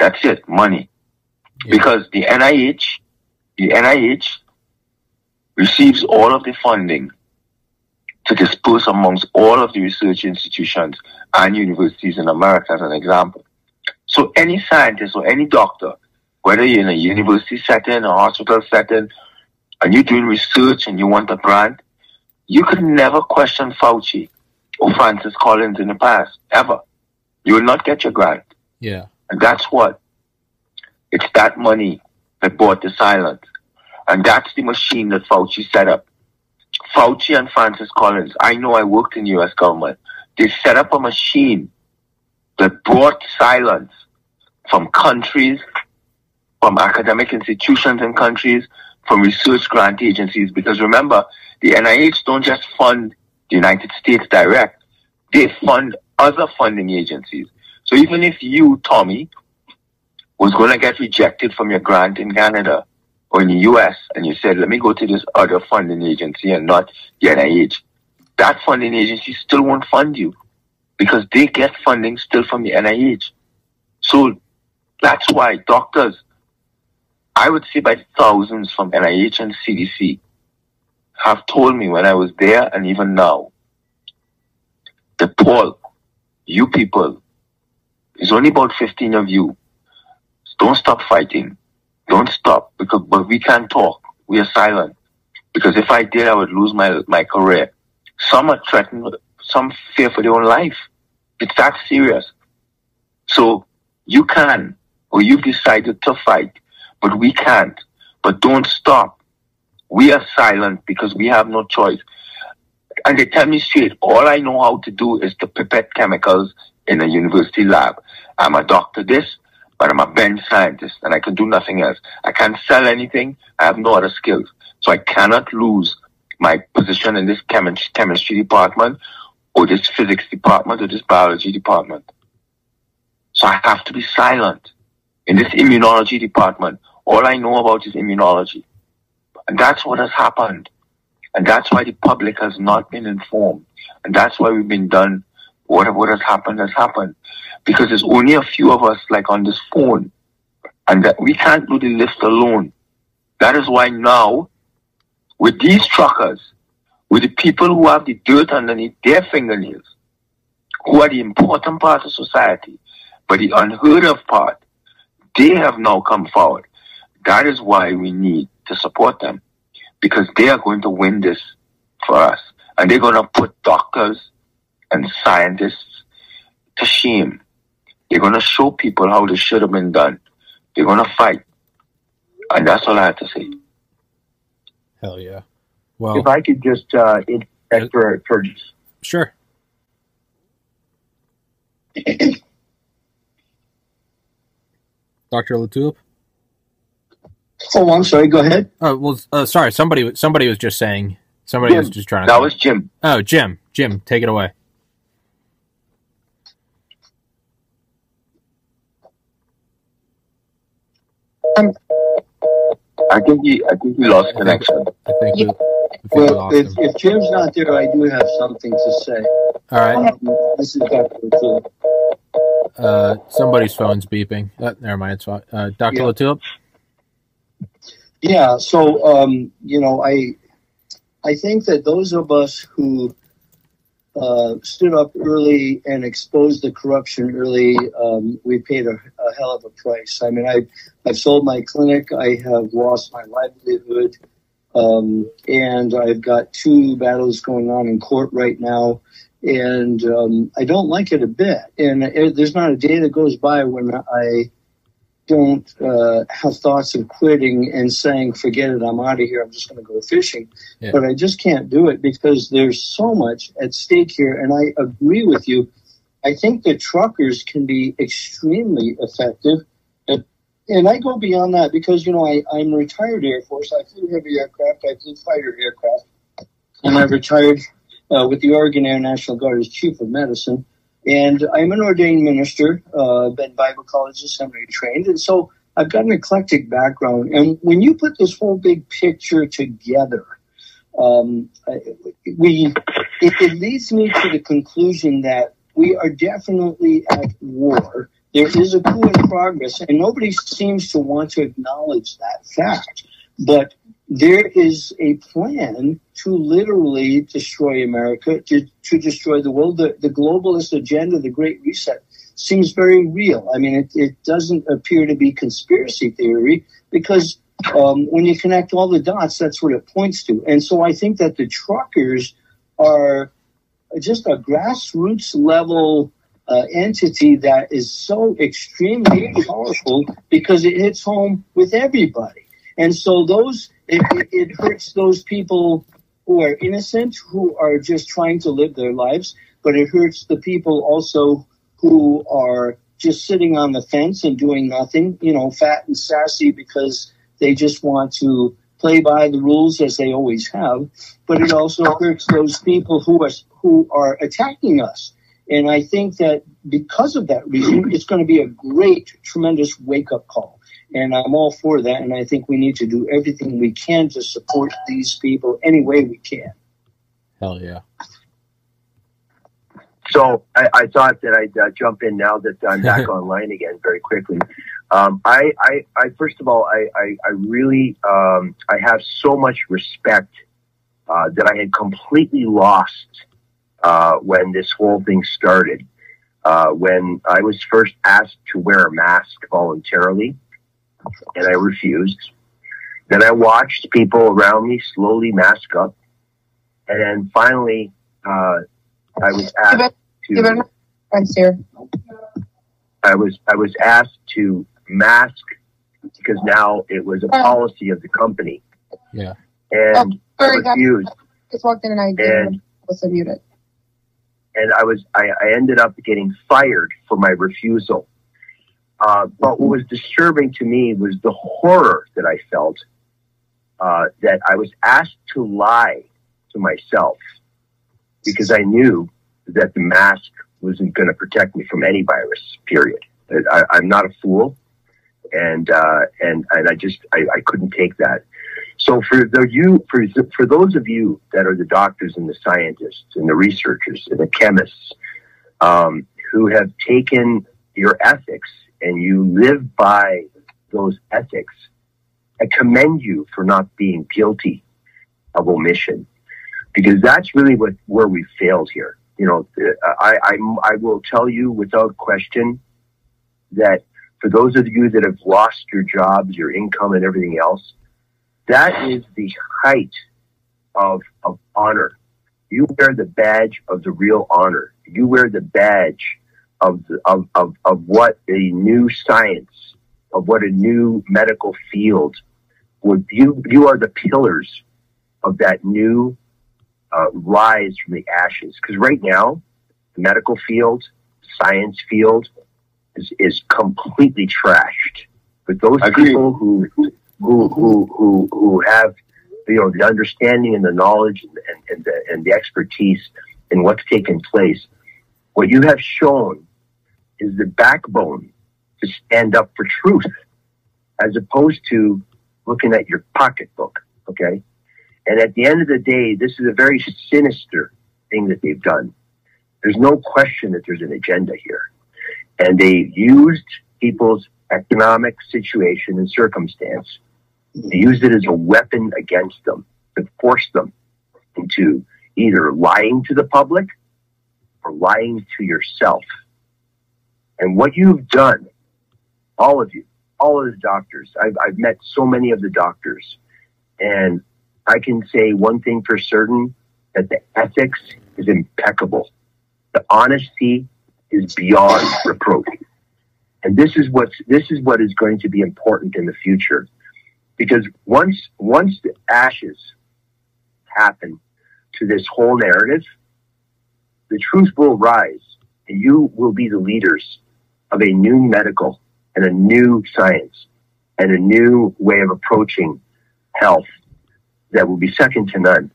That's it, money. Yeah. Because the NIH, the NIH receives all of the funding to disperse amongst all of the research institutions and universities in America as an example. So any scientist or any doctor, whether you're in a university setting, a hospital setting, and you're doing research and you want a grant, you could never question Fauci or Francis Collins in the past, ever. You will not get your grant. Yeah. And that's what. It's that money that bought the silence. And that's the machine that Fauci set up. Fauci and Francis Collins, I know I worked in US government. They set up a machine that brought silence from countries, from academic institutions in countries, from research grant agencies. Because remember, the NIH don't just fund the United States direct. They fund other funding agencies. So even if you, Tommy, was going to get rejected from your grant in Canada or in the US and you said, let me go to this other funding agency and not the NIH, that funding agency still won't fund you because they get funding still from the NIH. So that's why doctors, I would say by thousands from NIH and CDC have told me when I was there and even now that Paul, you people, there's only about 15 of you. Don't stop fighting. Don't stop because but we can't talk. We are silent. Because if I did I would lose my my career. Some are threatened some fear for their own life. It's that serious. So you can or you've decided to fight, but we can't. But don't stop. We are silent because we have no choice. And they tell me straight, all I know how to do is to pipette chemicals in a university lab. I'm a doctor this, but I'm a bench scientist and I can do nothing else. I can't sell anything. I have no other skills. So I cannot lose my position in this chemistry, chemistry department or this physics department or this biology department. So I have to be silent. In this immunology department, all I know about is immunology. And that's what has happened. And that's why the public has not been informed. And that's why we've been done. What, what has happened has happened. Because there's only a few of us like on this phone. And that we can't do the list alone. That is why now, with these truckers, with the people who have the dirt underneath their fingernails, who are the important part of society, but the unheard of part, they have now come forward. That is why we need to support them because they are going to win this for us. And they're going to put doctors and scientists to shame. They're going to show people how this should have been done. They're going to fight. And that's all I have to say. Hell yeah. Well, if I could just uh, interject for, for sure. Dr. LaTulippe? Oh, I'm sorry. Go ahead. Oh well, uh, sorry. Somebody, somebody was just saying. Somebody Jim. was just trying to. That was Jim. Oh, Jim. Jim, take it away. I think he, I think he lost connection. I think we, I think Well, if, if Jim's not there, I do have something to say. All right. Um, this is Dr. LaTulippe. Uh, somebody's phone's beeping. Uh, never mind. It's fine. Uh, Dr. Yeah. LaTulippe? Yeah, so um, you know, I I think that those of us who uh, stood up early and exposed the corruption early, um, we paid a, a hell of a price. I mean, I I've sold my clinic, I have lost my livelihood, um, and I've got two battles going on in court right now. And um, I don't like it a bit. And it, there's not a day that goes by when I don't uh, have thoughts of quitting and saying, forget it, I'm out of here, I'm just going to go fishing. Yeah. But I just can't do it because there's so much at stake here. And I agree with you. I think the truckers can be extremely effective. And- And I go beyond that because, you know, I, I'm retired Air Force. I flew heavy aircraft, I flew fighter aircraft. And I retired uh, with the Oregon Air National Guard as chief of medicine. And I'm an ordained minister, uh, been Bible college and seminary trained. And so I've got an eclectic background. And when you put this whole big picture together, um, we, it, it leads me to the conclusion that we are definitely at war. There is a coup in progress, and nobody seems to want to acknowledge that fact. But there is a plan to literally destroy America, to, to destroy the world. The, the globalist agenda, the Great Reset, seems very real. I mean, it, it doesn't appear to be conspiracy theory because um, when you connect all the dots, that's what it points to. And so I think that the truckers are just a grassroots level uh, entity that is so extremely powerful because it hits home with everybody. And so those it, it, it hurts those people who are innocent, who are just trying to live their lives, but it hurts the people also who are just sitting on the fence and doing nothing, you know, fat and sassy because they just want to play by the rules as they always have. But it also hurts those people who are who are attacking us. And I think that because of that reason, it's going to be a great, tremendous wake up call. And I'm all for that. And I think we need to do everything we can to support these people any way we can. Hell yeah. So I, I thought that I'd uh, jump in now that I'm back online again very quickly. Um, I, I, I, first of all, I, I, I really, um, I have so much respect uh, that I had completely lost uh, when this whole thing started. Uh, when I was first asked to wear a mask voluntarily, and I refused. Then I watched people around me slowly mask up, and then finally, uh, I was asked to. here. I was I was asked to mask because now it was a policy of the company, Yeah. and I Sorry, guys. refused. Just walked in and I And- didn't was muted. and I was I, I ended up getting fired for my refusal. Uh, but what was disturbing to me was the horror that I felt uh, that I was asked to lie to myself because I knew that the mask wasn't going to protect me from any virus. Period. I, I'm not a fool, and uh, and and I just I, I couldn't take that. So for the you for for those of you that are the doctors and the scientists and the researchers and the chemists um, who have taken your ethics and you live by those ethics, I commend you for not being guilty of omission because that's really what where we failed here. You know, I, I I will tell you without question that for those of you that have lost your jobs, your income, and everything else, that is the height of, of honor. You wear the badge of the real honor. You wear the badge of, of, of, of what a new science, of what a new medical field would, you, you are the pillars of that new uh, rise from the ashes. Because right now, the medical field, science field, is, is completely trashed. But those people who who who who who have you know the understanding and the knowledge and, and, and the and the expertise in what's taken place, what you have shown is the backbone to stand up for truth, as opposed to looking at your pocketbook. Okay, and at the end of the day, this is a very sinister thing that they've done. There's no question that there's an agenda here, and they used people's economic situation and circumstance they used it as a weapon against them to force them into either lying to the public or lying to yourself. And what you've done, all of you, all of the doctors, I've, I've met so many of the doctors, and I can say one thing for certain that the ethics is impeccable. The honesty is beyond reproach. And this is what's this is what is going to be important in the future because once once the ashes happen to this whole narrative, the truth will rise, and you will be the leaders of a new medical and a new science and a new way of approaching health that will be second to none.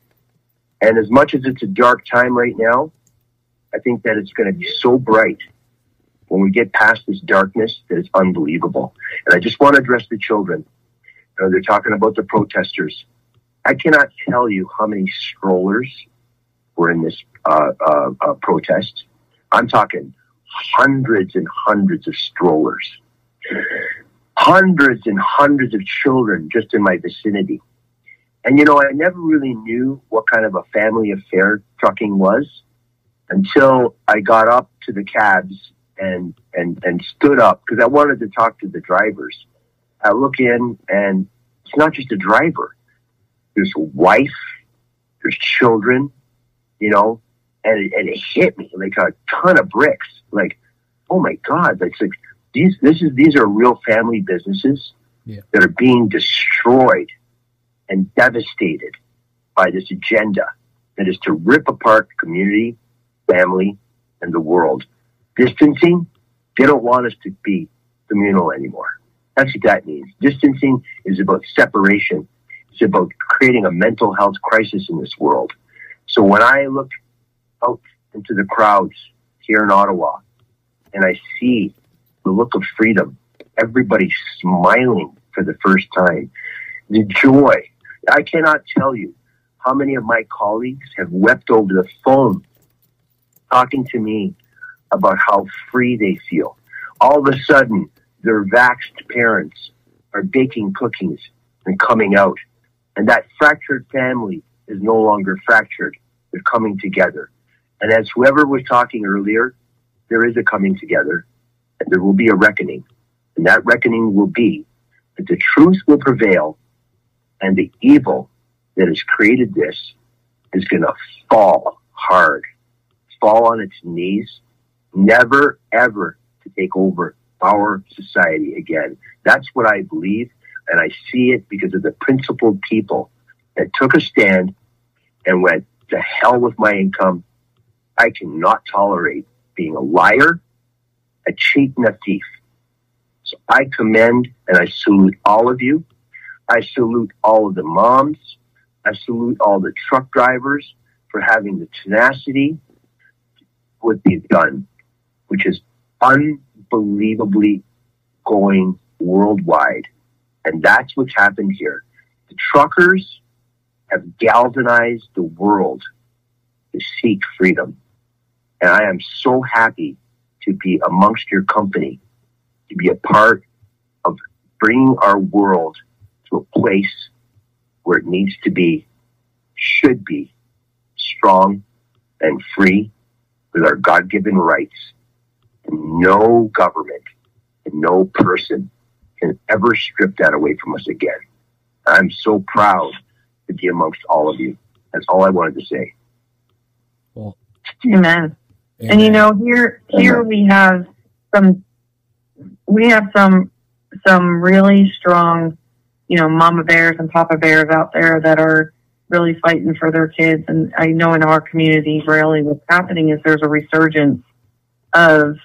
And as much as it's a dark time right now, I think that it's going to be so bright when we get past this darkness that it's unbelievable. And I just want to address the children. You know, they're talking about the protesters. I cannot tell you how many strollers were in this uh, uh, uh, protest. I'm talking hundreds and hundreds of strollers, hundreds and hundreds of children just in my vicinity. And you know, I never really knew what kind of a family affair trucking was until I got up to the cabs and and and stood up because I wanted to talk to the drivers. I look in and it's not just a driver. There's a wife, there's children, you know, and it, and it hit me like a ton of bricks. Like, oh my God, that's like these this is these are real family businesses Yeah. that are being destroyed and devastated by this agenda that is to rip apart community, family, and the world. Distancing, they don't want us to be communal anymore. That's what that means. Distancing is about separation. It's about creating a mental health crisis in this world. So when I look out into the crowds here in Ottawa and I see the look of freedom, everybody smiling for the first time, the joy. I cannot tell you how many of my colleagues have wept over the phone talking to me about how free they feel. All of a sudden, their vaxxed parents are baking cookies and coming out. And that fractured family is no longer fractured. They're coming together. And as whoever was talking earlier, there is a coming together and there will be a reckoning. And that reckoning will be that the truth will prevail and the evil that has created this is going to fall hard, fall on its knees, never ever to take over our society again. That's what I believe. And I see it because of the principled people that took a stand and went to hell with my income. I cannot tolerate being a liar, a cheat, and a thief. So I commend and I salute all of you. I salute all of the moms. I salute all the truck drivers for having the tenacity what they've done, which is unbelievably going worldwide. And that's what's happened here. The truckers have galvanized the world to seek freedom. And I am so happy to be amongst your company, to be a part of bringing our world to a place where it needs to be, should be strong and free with our God given rights. And no government and no person can ever strip that away from us again. I'm so proud to be amongst all of you. That's all I wanted to say. Well, Amen. And you know, here here we have some we have some some really strong, you know, mama bears and papa bears out there that are really fighting for their kids. And I know in our community, really, what's happening is there's a resurgence of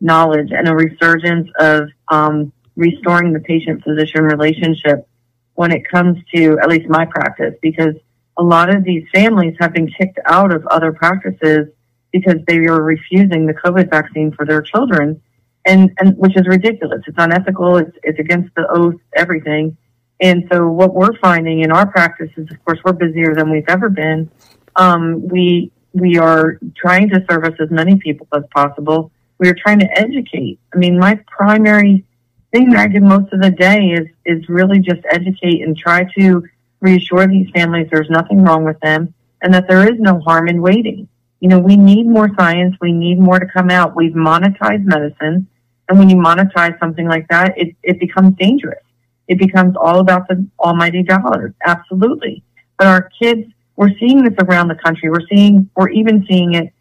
knowledge and a resurgence of um, restoring the patient physician relationship when it comes to at least my practice, because a lot of these families have been kicked out of other practices because they are refusing the COVID vaccine for their children, and, and which is ridiculous. It's unethical. It's, it's against the oath, everything. And so what we're finding in our practice is, of course, we're busier than we've ever been. Um, we, we are trying to service as many people as possible. We are trying to educate. I mean, my primary thing that I do most of the day is, is really just educate and try to reassure these families there's nothing wrong with them and that there is no harm in waiting. You know, we need more science. We need more to come out. We've monetized medicine. And when you monetize something like that, it, it becomes dangerous. It becomes all about the almighty dollar. Absolutely. But our kids, we're seeing this around the country. We're seeing, we're even seeing it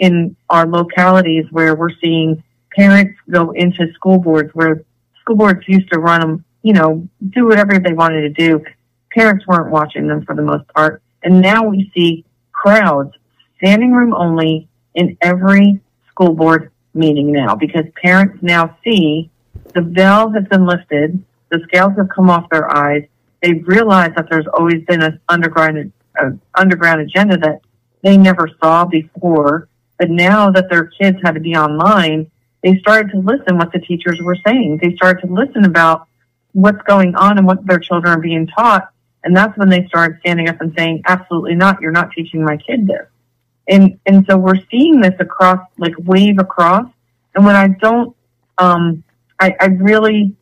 in our localities where we're seeing parents go into school boards where school boards used to run them, you know, do whatever they wanted to do. Parents weren't watching them for the most part. And now we see crowds, standing room only in every school board meeting now because parents now see the veil has been lifted the scales have come off their eyes. They realize that there's always been an underground, uh, underground agenda that they never saw before. But now that their kids had to be online, they started to listen what the teachers were saying. They started to listen about what's going on and what their children are being taught. And that's when they started standing up and saying, absolutely not. You're not teaching my kid this. And, and so we're seeing this across, like wave across. And when I don't, um, I, I really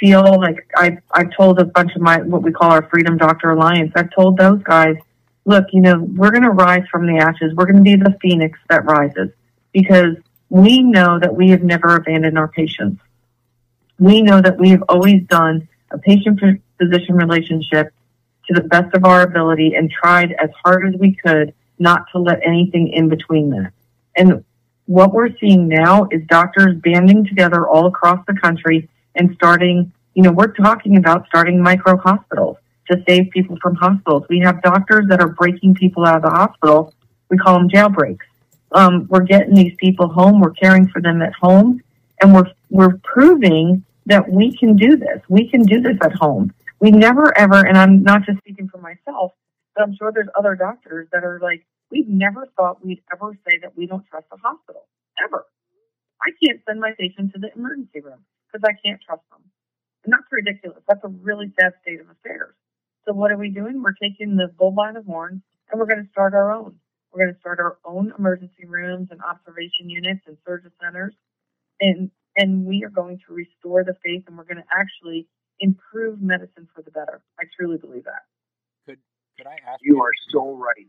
feel like I've, I've told a bunch of my, what we call our Freedom Doctor Alliance, I've told those guys, look, you know, we're going to rise from the ashes. We're going to be the phoenix that rises because we know that we have never abandoned our patients. We know that we have always done a patient physician relationship to the best of our ability and tried as hard as we could not to let anything in between that. And what we're seeing now is doctors banding together all across the country and starting, you know, we're talking about starting micro hospitals to save people from hospitals. We have doctors that are breaking people out of the hospital. We call them jailbreaks. Um, we're getting these people home. We're caring for them at home, and we're we're proving that we can do this. We can do this at home. We never ever, and I'm not just speaking for myself, I'm sure there's other doctors that are like, we've never thought we'd ever say that we don't trust a hospital ever. I can't send my patient to the emergency room because I can't trust them. And that's ridiculous. That's a really sad state of affairs. So what are we doing? We're taking the bull by the horn and we're going to start our own. We're going to start our own emergency rooms and observation units and surgery centers. And and we are going to restore the faith and we're going to actually improve medicine for the better. I truly believe that. Could I ask You are so right.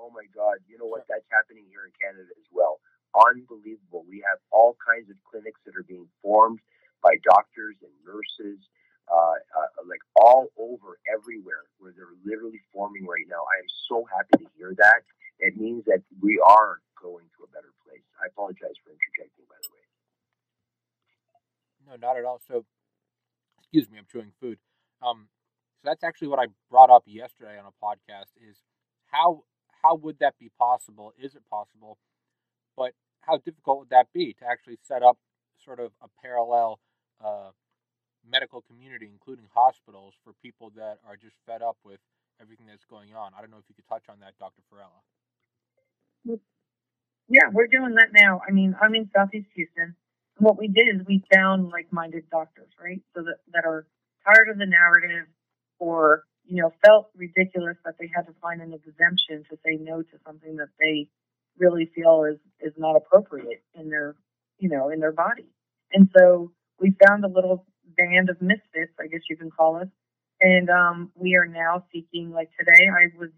Oh my God. You know what? That's happening here in Canada as well. Unbelievable. We have all kinds of clinics that are being formed by doctors and nurses, uh, uh, like all over everywhere where they're literally forming right now. I am so happy to hear that. It means that we are going to a better place. I apologize for interjecting, by the way. No, not at all. So, excuse me, I'm chewing food. Um, so that's actually what I brought up yesterday on a podcast. Is how how would that be possible? Is it possible? But how difficult would that be to actually set up sort of a parallel uh, medical community, including hospitals, for people that are just fed up with everything that's going on? I don't know if you could touch on that, Dr. Farella. Yeah, we're doing that now. I mean, I'm in Southeast Houston. What we did is we found like-minded doctors, right? So that, that are tired of the narrative or, you know, felt ridiculous that they had to find an exemption to say no to something that they really feel is, is not appropriate in their, you know, in their body. And so we found a little band of misfits, I guess you can call us. And um, we are now seeking, like today, I was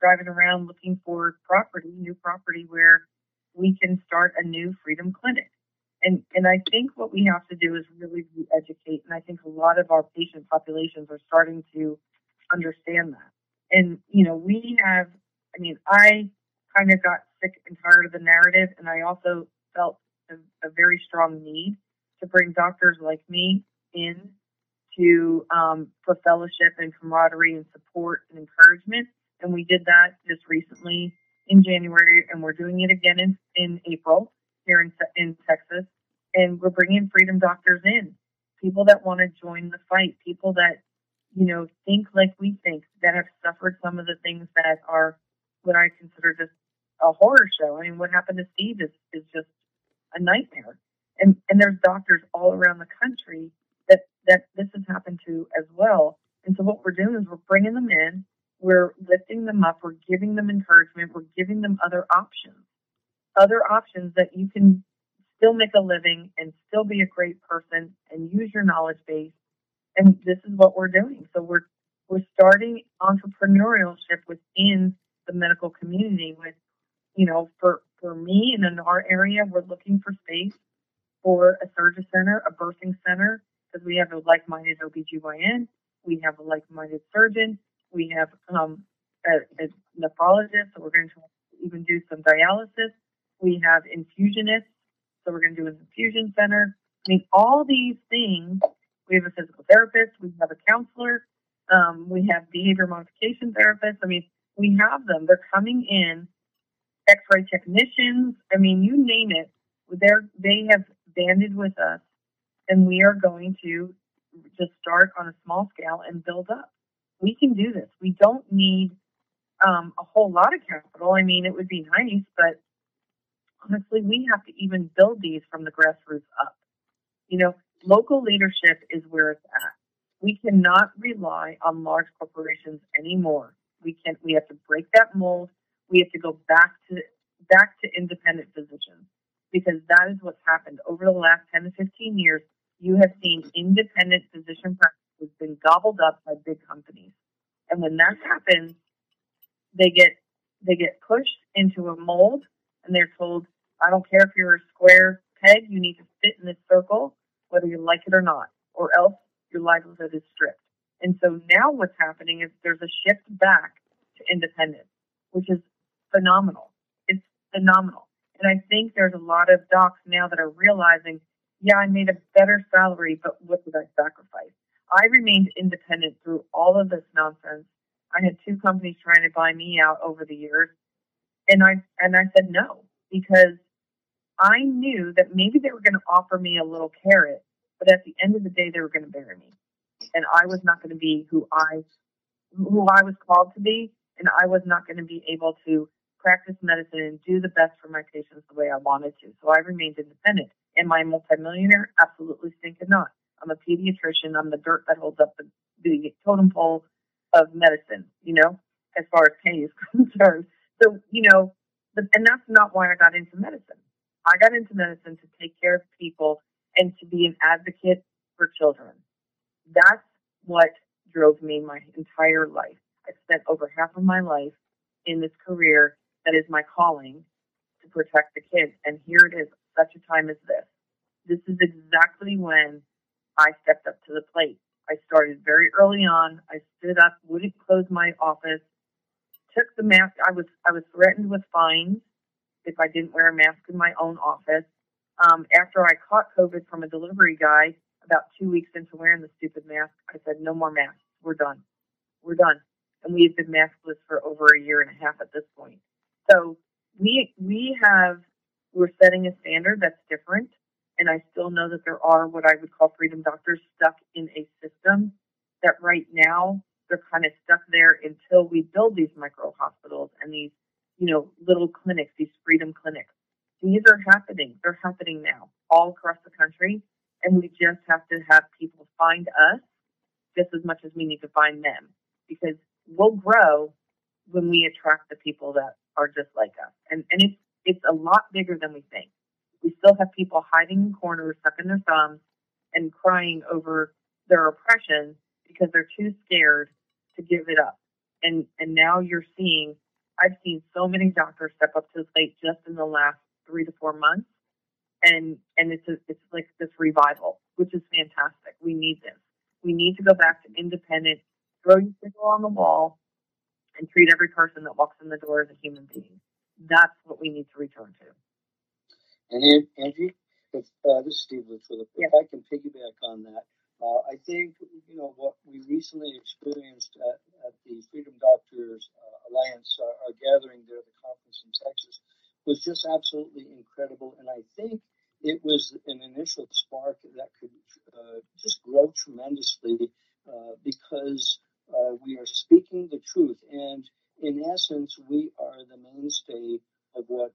driving around looking for property, new property where we can start a new freedom clinic. And and I think what we have to do is really re educate. And I think a lot of our patient populations are starting to understand that. And you know, we have. I mean, I kind of got sick and tired of the narrative, and I also felt a, a very strong need to bring doctors like me in to um, for fellowship and camaraderie and support and encouragement. And we did that just recently in January, and we're doing it again in, in April here in, in Texas. And we're bringing freedom doctors in, people that want to join the fight, people that, you know, think like we think, that have suffered some of the things that are what I consider just a horror show. I mean, what happened to Steve is, is just a nightmare. And, and there's doctors all around the country that, that this has happened to as well. And so what we're doing is we're bringing them in, we're lifting them up, we're giving them encouragement, we're giving them other options, other options that you can still make a living and still be a great person and use your knowledge base. And this is what we're doing. So we're we're starting entrepreneurship within the medical community with, you know, for, for me and in our area, we're looking for space for a surgery center, a birthing center, because we have a like-minded OBGYN, we have a like-minded surgeon, we have um, a, a nephrologist, so we're going to even do some dialysis. We have infusionists, so we're going to do an infusion center. I mean, all these things. We have a physical therapist, we have a counselor, um, we have behavior modification therapists. I mean, we have them. They're coming in, X-ray technicians. I mean, you name it. They're they have banded with us, and we are going to just start on a small scale and build up we can do this. We don't need um, a whole lot of capital. I mean, it would be nice, but honestly, we have to even build these from the grassroots up. You know, local leadership is where it's at. We cannot rely on large corporations anymore. We can we have to break that mold. We have to go back to back to independent physicians because that is what's happened over the last 10 to 15 years. You have seen independent physician practices been gobbled up by big companies. And when that happens, they get they get pushed into a mold and they're told, I don't care if you're a square peg, you need to fit in this circle, whether you like it or not, or else your livelihood is stripped. And so now what's happening is there's a shift back to independence, which is phenomenal. It's phenomenal. And I think there's a lot of docs now that are realizing, yeah, I made a better salary, but what did I sacrifice? I remained independent through all of this nonsense. I had two companies trying to buy me out over the years, and I and I said no because I knew that maybe they were going to offer me a little carrot, but at the end of the day, they were going to bury me, and I was not going to be who I who I was called to be, and I was not going to be able to practice medicine and do the best for my patients the way I wanted to. So I remained independent. Am I a multimillionaire? Absolutely stinking not. I'm a pediatrician. I'm the dirt that holds up the, the totem pole of medicine, you know, as far as pay is concerned. So, you know, and that's not why I got into medicine. I got into medicine to take care of people and to be an advocate for children. That's what drove me my entire life. I spent over half of my life in this career that is my calling to protect the kids. And here it is, such a time as this. This is exactly when I stepped up to the plate. I started very early on. I stood up, wouldn't close my office, took the mask. I was I was threatened with fines if I didn't wear a mask in my own office. Um, after I caught COVID from a delivery guy, about two weeks into wearing the stupid mask, I said, "No more masks. We're done. We're done." And we've been maskless for over a year and a half at this point. So we we have we're setting a standard that's different. And I still know that there are what I would call freedom doctors stuck in a system that right now they're kind of stuck there until we build these micro hospitals and these, you know, little clinics, these freedom clinics. These are happening. They're happening now all across the country. And we just have to have people find us just as much as we need to find them because we'll grow when we attract the people that are just like us. And, and it's, it's a lot bigger than we think. We still have people hiding in corners, sucking their thumbs, and crying over their oppression because they're too scared to give it up. And and now you're seeing I've seen so many doctors step up to the plate just in the last three to four months. And and it's a, it's like this revival, which is fantastic. We need this. We need to go back to independent, throw your finger on the wall, and treat every person that walks in the door as a human being. That's what we need to return to. And Angie, if uh, this is Steve Litchfield, if I can piggyback on that, uh, I think you know what we recently experienced at, at the Freedom Doctors uh, Alliance, uh, our gathering there, the conference in Texas, was just absolutely incredible. And I think it was an initial spark that could uh, just grow tremendously uh, because uh, we are speaking the truth. And in essence, we are the mainstay of what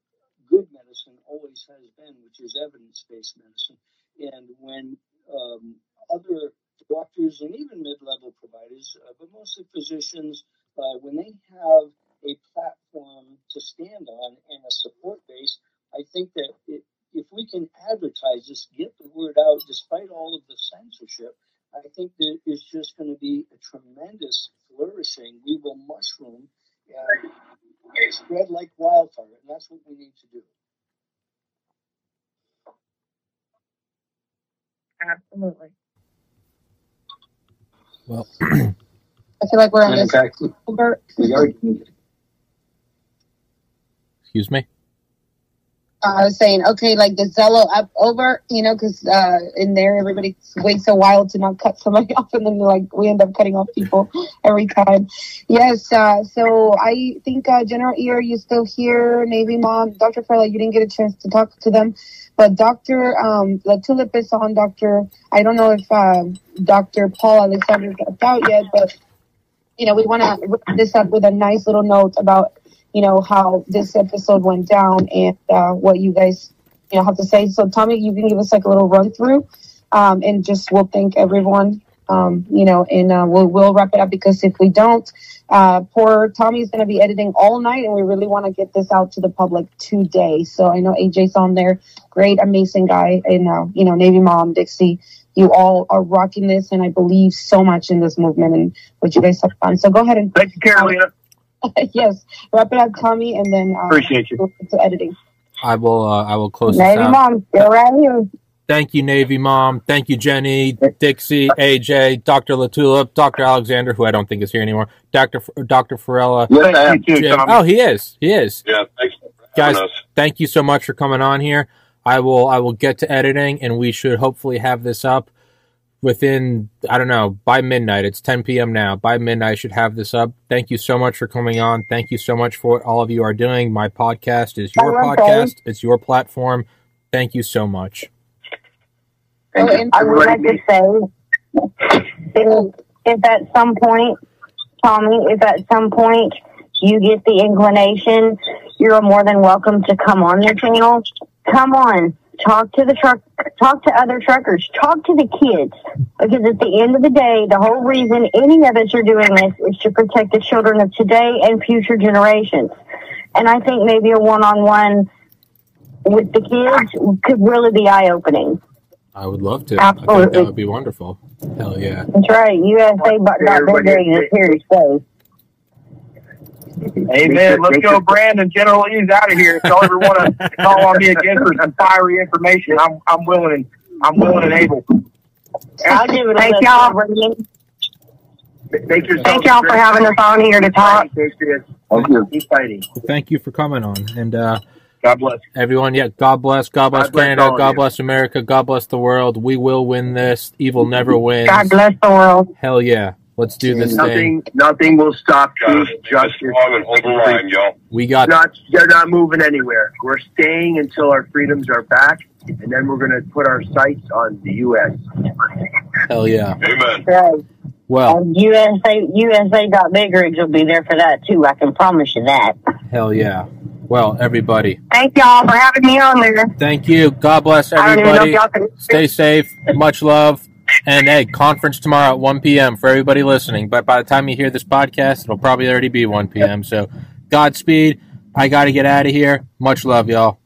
good medicine always has been, which is evidence based medicine. And when um, other doctors and even mid level providers, uh, but mostly physicians, uh, when they have a platform to stand on and a support base, I think that it, if we can advertise this, get the word out, despite all of the censorship, I think that it's just going to be a tremendous flourishing. We will mushroom and spread like wildfire, and that's what we need to do. Absolutely. Well, I feel like we're on in this. fact, we are excuse me. I was saying, okay, like the Zello up over, you know, because uh, in there everybody waits a while to not cut somebody off, and then like we end up cutting off people every time. Yes, uh, so I think uh, General Ear, you still here? Navy Mom, Dr. Farley, you didn't get a chance to talk to them, but Dr. Um, LaTulippe is on. Doctor, I don't know if um, Dr. Paul Alexander got out yet, but you know, we want to wrap this up with a nice little note about you know, how this episode went down and uh, what you guys, you know, have to say. So, Tommy, you can give us like a little run through, um, and just we'll thank everyone, um, you know, and uh, we'll we'll wrap it up because if we don't, uh, poor Tommy's going to be editing all night, and we really want to get this out to the public today. So I know AJ's on there, great, amazing guy, and uh, you know, Navy Mom, Dixie. You all are rocking this, and I believe so much in this movement and what you guys have done. So go ahead and Thank you, Carolina. yes, wrap it up, Tommy, and then uh, Appreciate you. to editing. I will. Uh, I will close this Navy out. Mom, still right here. Thank you, Navy Mom. Thank you, Jenny, Dixie, AJ, Dr. LaTulippe, Dr. Alexander, who I don't think is here anymore, Dr. F- Dr. Farella. Yes, I am. Oh, he is. He is. Yeah, thanks Guys, thank you so much for coming on here. I will. I will get to editing, and we should hopefully have this up within. I don't know by midnight. It's 10 p.m. now. By midnight, I should have this up. Thank you so much for coming on. Thank you so much for what all of you are doing. My podcast is your You're welcome. podcast. It's your platform. Thank you so much. Oh, I would like to say, if, if at some point, Tommy, if at some point you get the inclination, you're more than welcome to come on the channel. Come on, talk to the truck, talk to other truckers, talk to the kids, because at the end of the day, the whole reason any of us are doing this is to protect the children of today and future generations. And I think maybe a one-on-one with the kids could really be eye-opening. I would love to. I think that would be wonderful. Hell yeah. That's right. USA got their day in serious way. Amen. Let's go, Brandon. General E's out of here. If y'all ever want to call on me again for some fiery information, I'm I'm willing and I'm willing and able. I'll give it a Thank y'all. Brandon. Thank yourself. Thank y'all for having us on here to talk. Patriots. Thank you. Keep fighting. Thank you for coming on. And uh, God bless. everyone, yeah, God bless. God bless God Canada. all of God you. bless America. God bless the world. We will win this. Evil never wins. God bless the world. Hell yeah. Let's do this thing. Nothing, nothing will stop truth, Stay justice. and hold the line, y'all. We got Not, they're not moving anywhere. We're staying until our freedoms are back, and then we're going to put our sights on the U.S. hell yeah. Amen. Right. Well, And USA USA got big rigs will be there for that too. I can promise you that. hell yeah. Well, everybody, Thank y'all for having me on there. thank you. God bless I don't even know if everybody. y'all can. Stay safe. Much love. And hey, conference tomorrow at 1 p.m. for everybody listening. But by the time you hear this podcast, it'll probably already be 1 p.m. So, Godspeed. I got to get out of here. Much love, y'all.